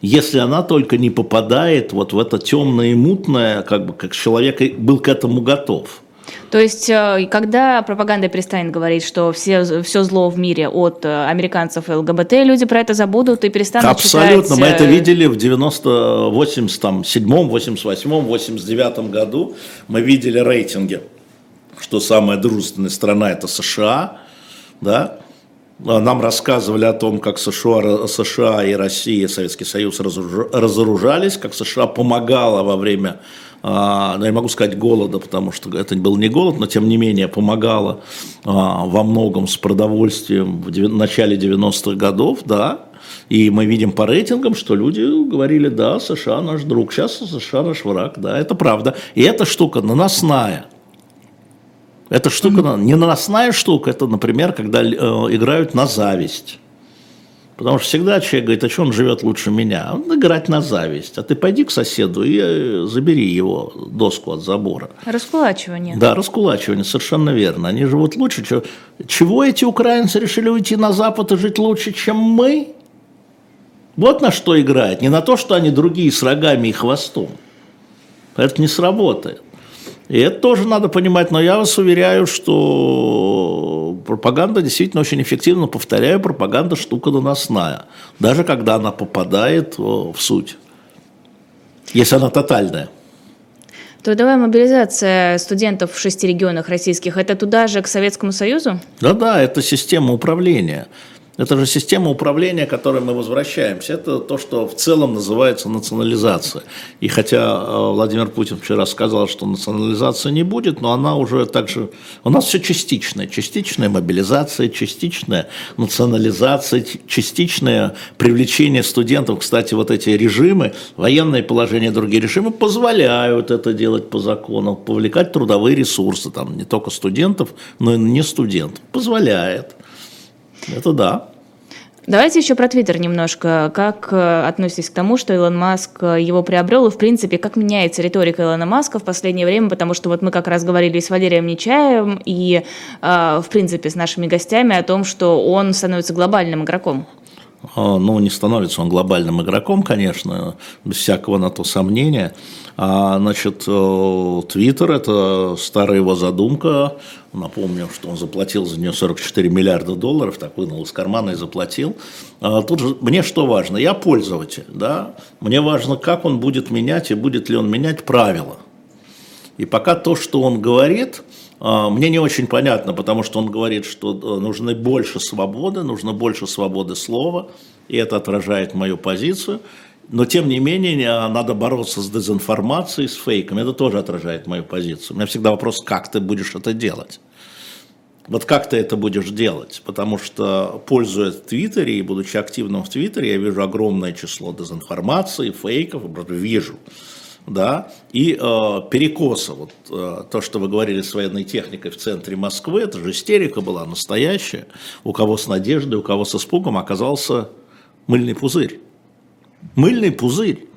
C: Если она только не попадает вот в это темное и мутное, как бы как человек был к этому готов.
A: То есть, э, когда пропаганда перестанет говорить, что все, все зло в мире от э, американцев и ЛГБТ, люди про это забудут и перестанут
C: Абсолютно.
A: читать...
C: Мы это э, видели в 90, 87, 88, 89 году. Мы видели рейтинги, что самая дружественная страна – это США, да, нам рассказывали о том, как США, США и Россия, Советский Союз разоружались, как США помогала во время а, я могу сказать голода, потому что это был не голод, но тем не менее помогало а, во многом с продовольствием в начале 90-х годов, да, и мы видим по рейтингам, что люди говорили, да, США наш друг, сейчас США наш враг, да, это правда. И эта штука наносная. Эта штука, mm-hmm. не наносная штука, это, например, когда э, играют на зависть. Потому что всегда человек говорит, а что он живет лучше меня? Он играть на зависть. А ты пойди к соседу и э, забери его доску от забора.
A: Раскулачивание.
C: Да, раскулачивание, совершенно верно. Они живут лучше. Чего эти украинцы решили уйти на Запад и жить лучше, чем мы? Вот на что играет. Не на то, что они другие с рогами и хвостом. Это не сработает. И это тоже надо понимать, но я вас уверяю, что пропаганда действительно очень эффективна. Повторяю, пропаганда штука наносная, даже когда она попадает в суть, если она тотальная.
A: Трудовая мобилизация студентов в шести регионах российских – это туда же, к Советскому Союзу?
C: Да-да, это система управления. Это же система управления, к которой мы возвращаемся. Это то, что в целом называется национализация. И хотя э, Владимир Путин вчера сказал, что национализации не будет, но она уже также... У нас все частичное. Частичная мобилизация, частичная национализация, частичное привлечение студентов. Кстати, вот эти режимы, военное положение, другие режимы позволяют это делать по закону, повлекать трудовые ресурсы, там не только студентов, но и не студентов. Позволяет. Это да.
A: Давайте еще про Твиттер немножко. Как э, относитесь к тому, что Илон Маск э, его приобрел, и, в принципе, как меняется риторика Илона Маска в последнее время, потому что вот мы как раз говорили с Валерием Нечаевым и, э, в принципе, с нашими гостями о том, что он становится глобальным игроком.
C: Ну, не становится он глобальным игроком, конечно, без всякого на то сомнения. А, значит, Твиттер – это старая его задумка. Напомню, что он заплатил за нее 44 миллиарда долларов, так вынул из кармана и заплатил. А, тут же мне что важно? Я пользователь, да? Мне важно, как он будет менять и будет ли он менять правила. И пока то, что он говорит – мне не очень понятно, потому что он говорит, что э, нужно больше свободы, нужно больше свободы слова, и это отражает мою позицию. Но, тем не менее, надо бороться с дезинформацией, с фейками. Это тоже отражает мою позицию. У меня всегда вопрос, как ты будешь это делать? Вот как ты это будешь делать? Потому что, пользуясь Твиттере и будучи активным в Твиттере, я вижу огромное число дезинформации, фейков, вижу да, и э, перекоса, вот э, то, что вы говорили с военной техникой в центре Москвы, это же истерика была настоящая, у кого с надеждой, у кого с испугом оказался мыльный пузырь. Мыльный пузырь,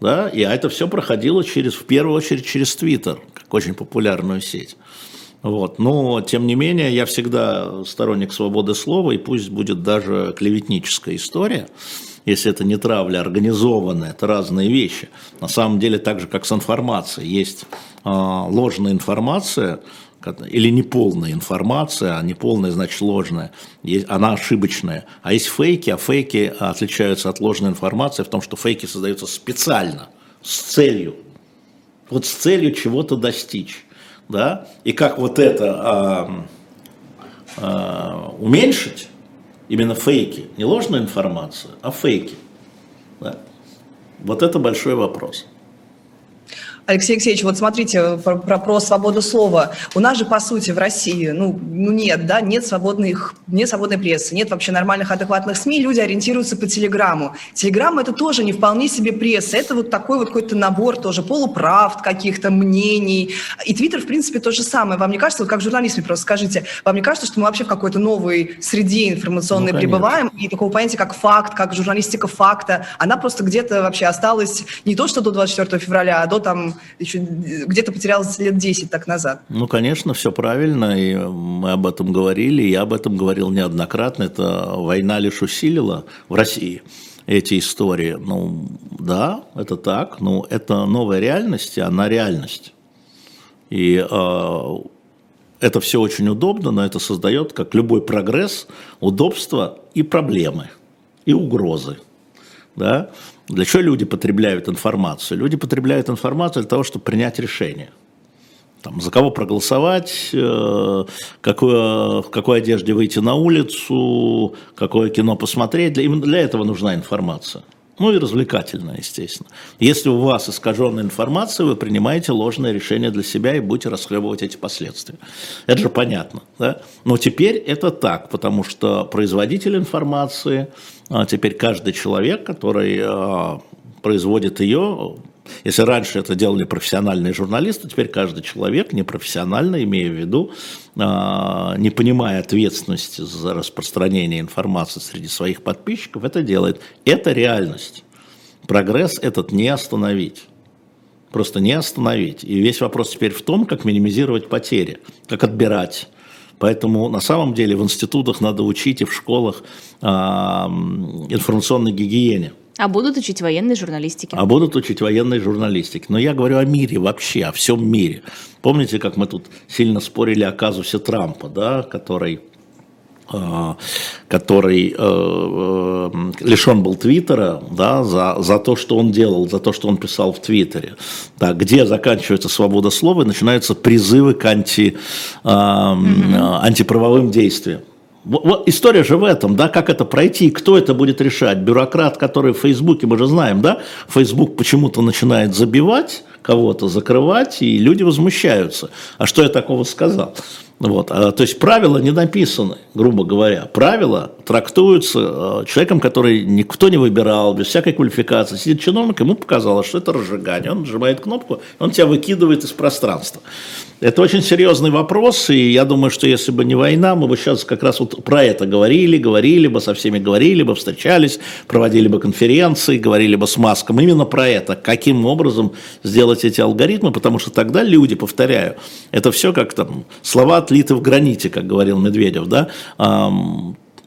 C: да, и это все проходило через, в первую очередь через Твиттер, как очень популярную сеть. Вот. Но, тем не менее, я всегда сторонник свободы слова, и пусть будет даже клеветническая история, если это не травля организованная, это разные вещи. На самом деле, так же, как с информацией, есть э, ложная информация, или неполная информация, а неполная значит ложная, она ошибочная. А есть фейки, а фейки отличаются от ложной информации в том, что фейки создаются специально, с целью, вот с целью чего-то достичь. Да? И как вот это а, а, уменьшить, именно фейки, не ложная информация, а фейки. Да? Вот это большой вопрос.
B: Алексей Алексеевич, вот смотрите про, про, про свободу слова. У нас же, по сути, в России, ну, ну нет, да, нет, свободных, нет свободной прессы, нет вообще нормальных, адекватных СМИ, люди ориентируются по Телеграмму. Телеграмма – это тоже не вполне себе пресса, это вот такой вот какой-то набор тоже полуправд каких-то, мнений. И Твиттер, в принципе, то же самое. Вам не кажется, вот как журналист мне просто скажите, вам не кажется, что мы вообще в какой-то новой среде информационной ну, пребываем, и такого понятия, как факт, как журналистика факта, она просто где-то вообще осталась не то, что до 24 февраля, а до там еще где-то потерялась лет 10 так назад.
C: Ну, конечно, все правильно, и мы об этом говорили, я об этом говорил неоднократно. Это война лишь усилила в России эти истории. Ну, да, это так, но это новая реальность, и она реальность. И э, это все очень удобно, но это создает, как любой прогресс, удобства и проблемы, и угрозы. Да? Для чего люди потребляют информацию? Люди потребляют информацию для того, чтобы принять решение. Там, за кого проголосовать, э, какое, в какой одежде выйти на улицу, какое кино посмотреть. Именно для этого нужна информация. Ну и развлекательная, естественно. Если у вас искаженная информация, вы принимаете ложное решение для себя и будете расхлебывать эти последствия. Это же понятно. Да? Но теперь это так, потому что производитель информации, а теперь каждый человек, который а, производит ее, если раньше это делали профессиональные журналисты, теперь каждый человек непрофессионально, имея в виду, а, не понимая ответственности за распространение информации среди своих подписчиков, это делает. Это реальность. Прогресс этот не остановить. Просто не остановить. И весь вопрос теперь в том, как минимизировать потери, как отбирать Поэтому на самом деле в институтах надо учить и в школах э, информационной гигиене.
A: А будут учить военной журналистике.
C: А будут учить военной журналистике. Но я говорю о мире вообще, о всем мире. Помните, как мы тут сильно спорили о казусе Трампа, да, который а, который э, э, лишен был Твиттера да, за, за то, что он делал, за то, что он писал в Твиттере. Да, где заканчивается свобода слова и начинаются призывы к анти, э, антиправовым действиям. Вот история же в этом, да, как это пройти, кто это будет решать. Бюрократ, который в Фейсбуке, мы же знаем, да, Фейсбук почему-то начинает забивать кого-то, закрывать, и люди возмущаются. А что я такого сказал? Вот. А, то есть правила не написаны, грубо говоря. Правила трактуются а, человеком, который никто не выбирал, без всякой квалификации. Сидит чиновник, ему показалось, что это разжигание. Он нажимает кнопку, он тебя выкидывает из пространства. Это очень серьезный вопрос, и я думаю, что если бы не война, мы бы сейчас как раз вот про это говорили, говорили бы, со всеми говорили бы, встречались, проводили бы конференции, говорили бы с Маском именно про это, каким образом сделать эти алгоритмы, потому что тогда люди, повторяю, это все как там слова отлиты в граните, как говорил Медведев, да,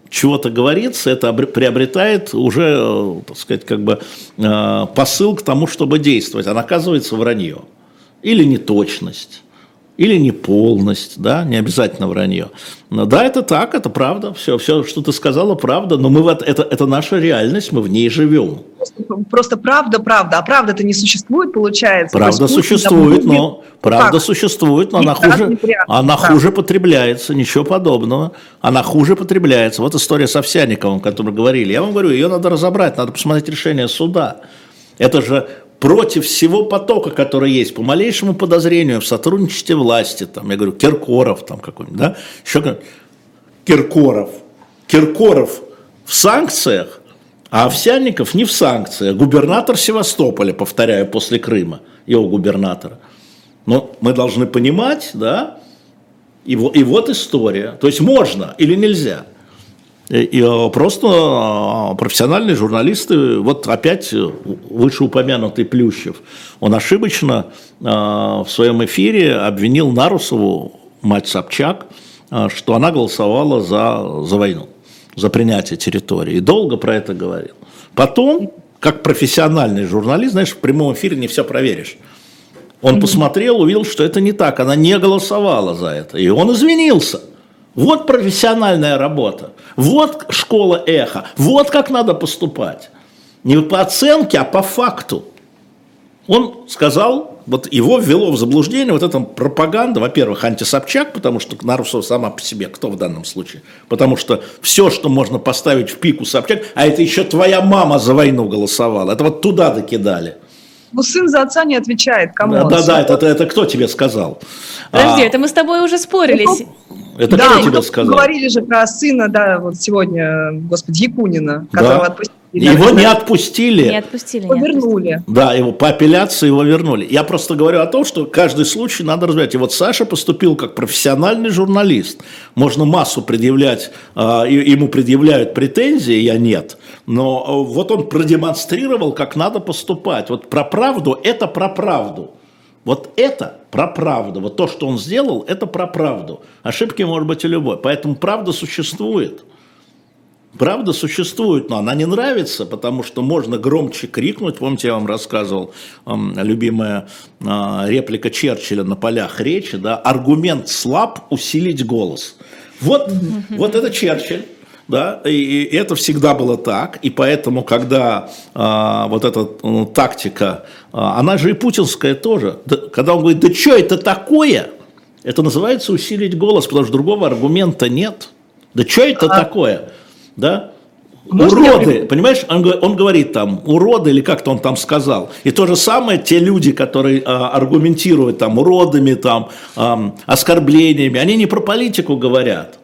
C: чего-то говорится, это приобретает уже, так сказать, как бы э, посыл к тому, чтобы действовать, а оказывается вранье. Или неточность или неполность, да, не обязательно вранье. Но да, это так, это правда, все, все, что ты сказала, правда, но мы вот, это, это наша реальность, мы в ней живем.
B: Просто, правда, правда, а правда-то не существует, получается.
C: Правда существует, но, но правда как? существует, но она хуже, она хуже потребляется, ничего подобного, она хуже потребляется. Вот история с Овсяниковым, о которой говорили, я вам говорю, ее надо разобрать, надо посмотреть решение суда. Это же против всего потока, который есть, по малейшему подозрению в сотрудничестве власти, там, я говорю, Киркоров там какой-нибудь, да, еще Киркоров, Киркоров в санкциях, а Овсянников не в санкциях, губернатор Севастополя, повторяю, после Крыма, его губернатора. Но мы должны понимать, да, и, и вот история, то есть можно или нельзя – и э, просто э, профессиональные журналисты, вот опять вышеупомянутый Плющев, он ошибочно э, в своем эфире обвинил Нарусову, мать Собчак, что она голосовала за, за войну, за принятие территории. И долго про это говорил. Потом, как профессиональный журналист, знаешь, в прямом эфире не все проверишь. Он посмотрел, увидел, что это не так, она не голосовала за это. И он извинился – вот профессиональная работа, вот школа эхо, вот как надо поступать. Не по оценке, а по факту. Он сказал, вот его ввело в заблуждение вот эта пропаганда, во-первых, антисобчак, потому что Нарусова сама по себе, кто в данном случае? Потому что все, что можно поставить в пику Собчак, а это еще твоя мама за войну голосовала, это вот туда докидали.
B: Ну, сын за отца не отвечает. Кому
C: да, да, да, это, это, это кто тебе сказал?
A: Подожди, а, это мы с тобой уже спорились.
C: Это
B: да,
C: кто тебе сказал?
B: говорили же про сына, да, вот сегодня, господи, Якунина, которого да. отпустили.
C: Его не отпустили.
A: Не отпустили.
B: Его вернули.
C: Да, его по апелляции его вернули. Я просто говорю о том, что каждый случай надо разбирать. И вот Саша поступил как профессиональный журналист. Можно массу предъявлять, а, ему предъявляют претензии, я нет. Но а, вот он продемонстрировал, как надо поступать. Вот про правду – это про правду. Вот это про правду. Вот то, что он сделал, это про правду. Ошибки может быть и любой. Поэтому правда существует. Правда существует, но она не нравится, потому что можно громче крикнуть. Помните, я вам рассказывал, любимая а, реплика Черчилля на полях речи, да, аргумент слаб, усилить голос. Вот, вот это Черчилль да, и, это всегда было так, и поэтому, когда а, вот эта ну, тактика, а, она же и путинская тоже, да, когда он говорит, да что это такое, это называется усилить голос, потому что другого аргумента нет. Да что это а... такое, да? Может, уроды, я... понимаешь, он, он говорит там, уроды или как-то он там сказал. И то же самое те люди, которые а, аргументируют там уродами, там, а, оскорблениями, они не про политику говорят.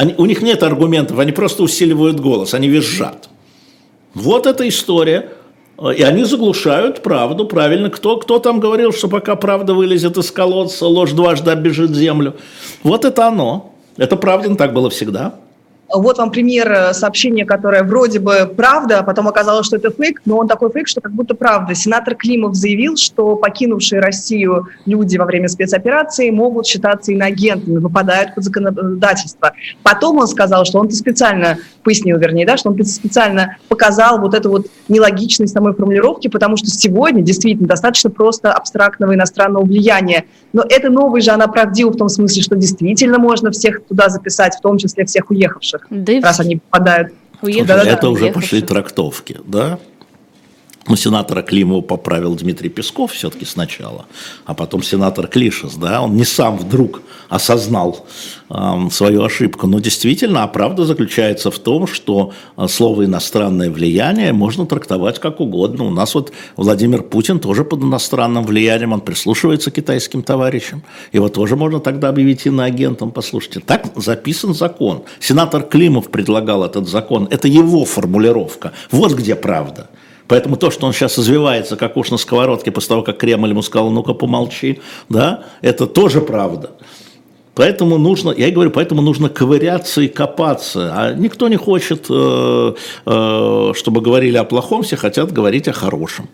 C: Они, у них нет аргументов, они просто усиливают голос, они визжат. Вот эта история. И они заглушают правду, правильно. Кто, кто там говорил, что пока правда вылезет из колодца, ложь дважды оббежит землю? Вот это оно. Это правда, так было всегда.
B: Вот вам пример э, сообщения, которое вроде бы правда, а потом оказалось, что это фейк, но он такой фейк, что как будто правда. Сенатор Климов заявил, что покинувшие Россию люди во время спецоперации могут считаться иноагентами, выпадают под законодательство. Потом он сказал, что он специально, пояснил вернее, да, что он специально показал вот эту вот нелогичность самой формулировки, потому что сегодня действительно достаточно просто абстрактного иностранного влияния. Но это новый же она правдива в том смысле, что действительно можно всех туда записать, в том числе всех уехавших, да раз они попадают.
C: Уехали, да, это уже уехавших. пошли трактовки, да? Ну, сенатора Климова поправил Дмитрий Песков все-таки сначала, а потом сенатор Клишес, да, он не сам вдруг осознал э, свою ошибку. Но действительно, а правда заключается в том, что э, слово «иностранное влияние» можно трактовать как угодно. У нас вот Владимир Путин тоже под иностранным влиянием, он прислушивается к китайским товарищам. Его тоже можно тогда объявить иноагентом. Послушайте, так записан закон. Сенатор Климов предлагал этот закон. Это его формулировка. Вот где правда. Поэтому то, что он сейчас извивается, как уж на сковородке, после того, как Кремль ему сказал, ну-ка помолчи, да, это тоже правда. Поэтому нужно, я и говорю, поэтому нужно ковыряться и копаться. А никто не хочет, э, э, чтобы говорили о плохом, все хотят говорить о хорошем.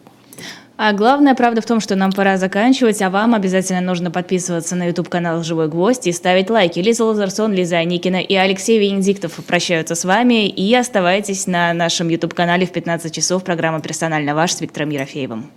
A: А главная правда в том, что нам пора заканчивать, а вам обязательно нужно подписываться на YouTube-канал «Живой гвоздь» и ставить лайки. Лиза Лазарсон, Лиза Аникина и Алексей Венедиктов прощаются с вами. И оставайтесь на нашем YouTube-канале в 15 часов. Программа «Персонально ваш» с Виктором Ерофеевым.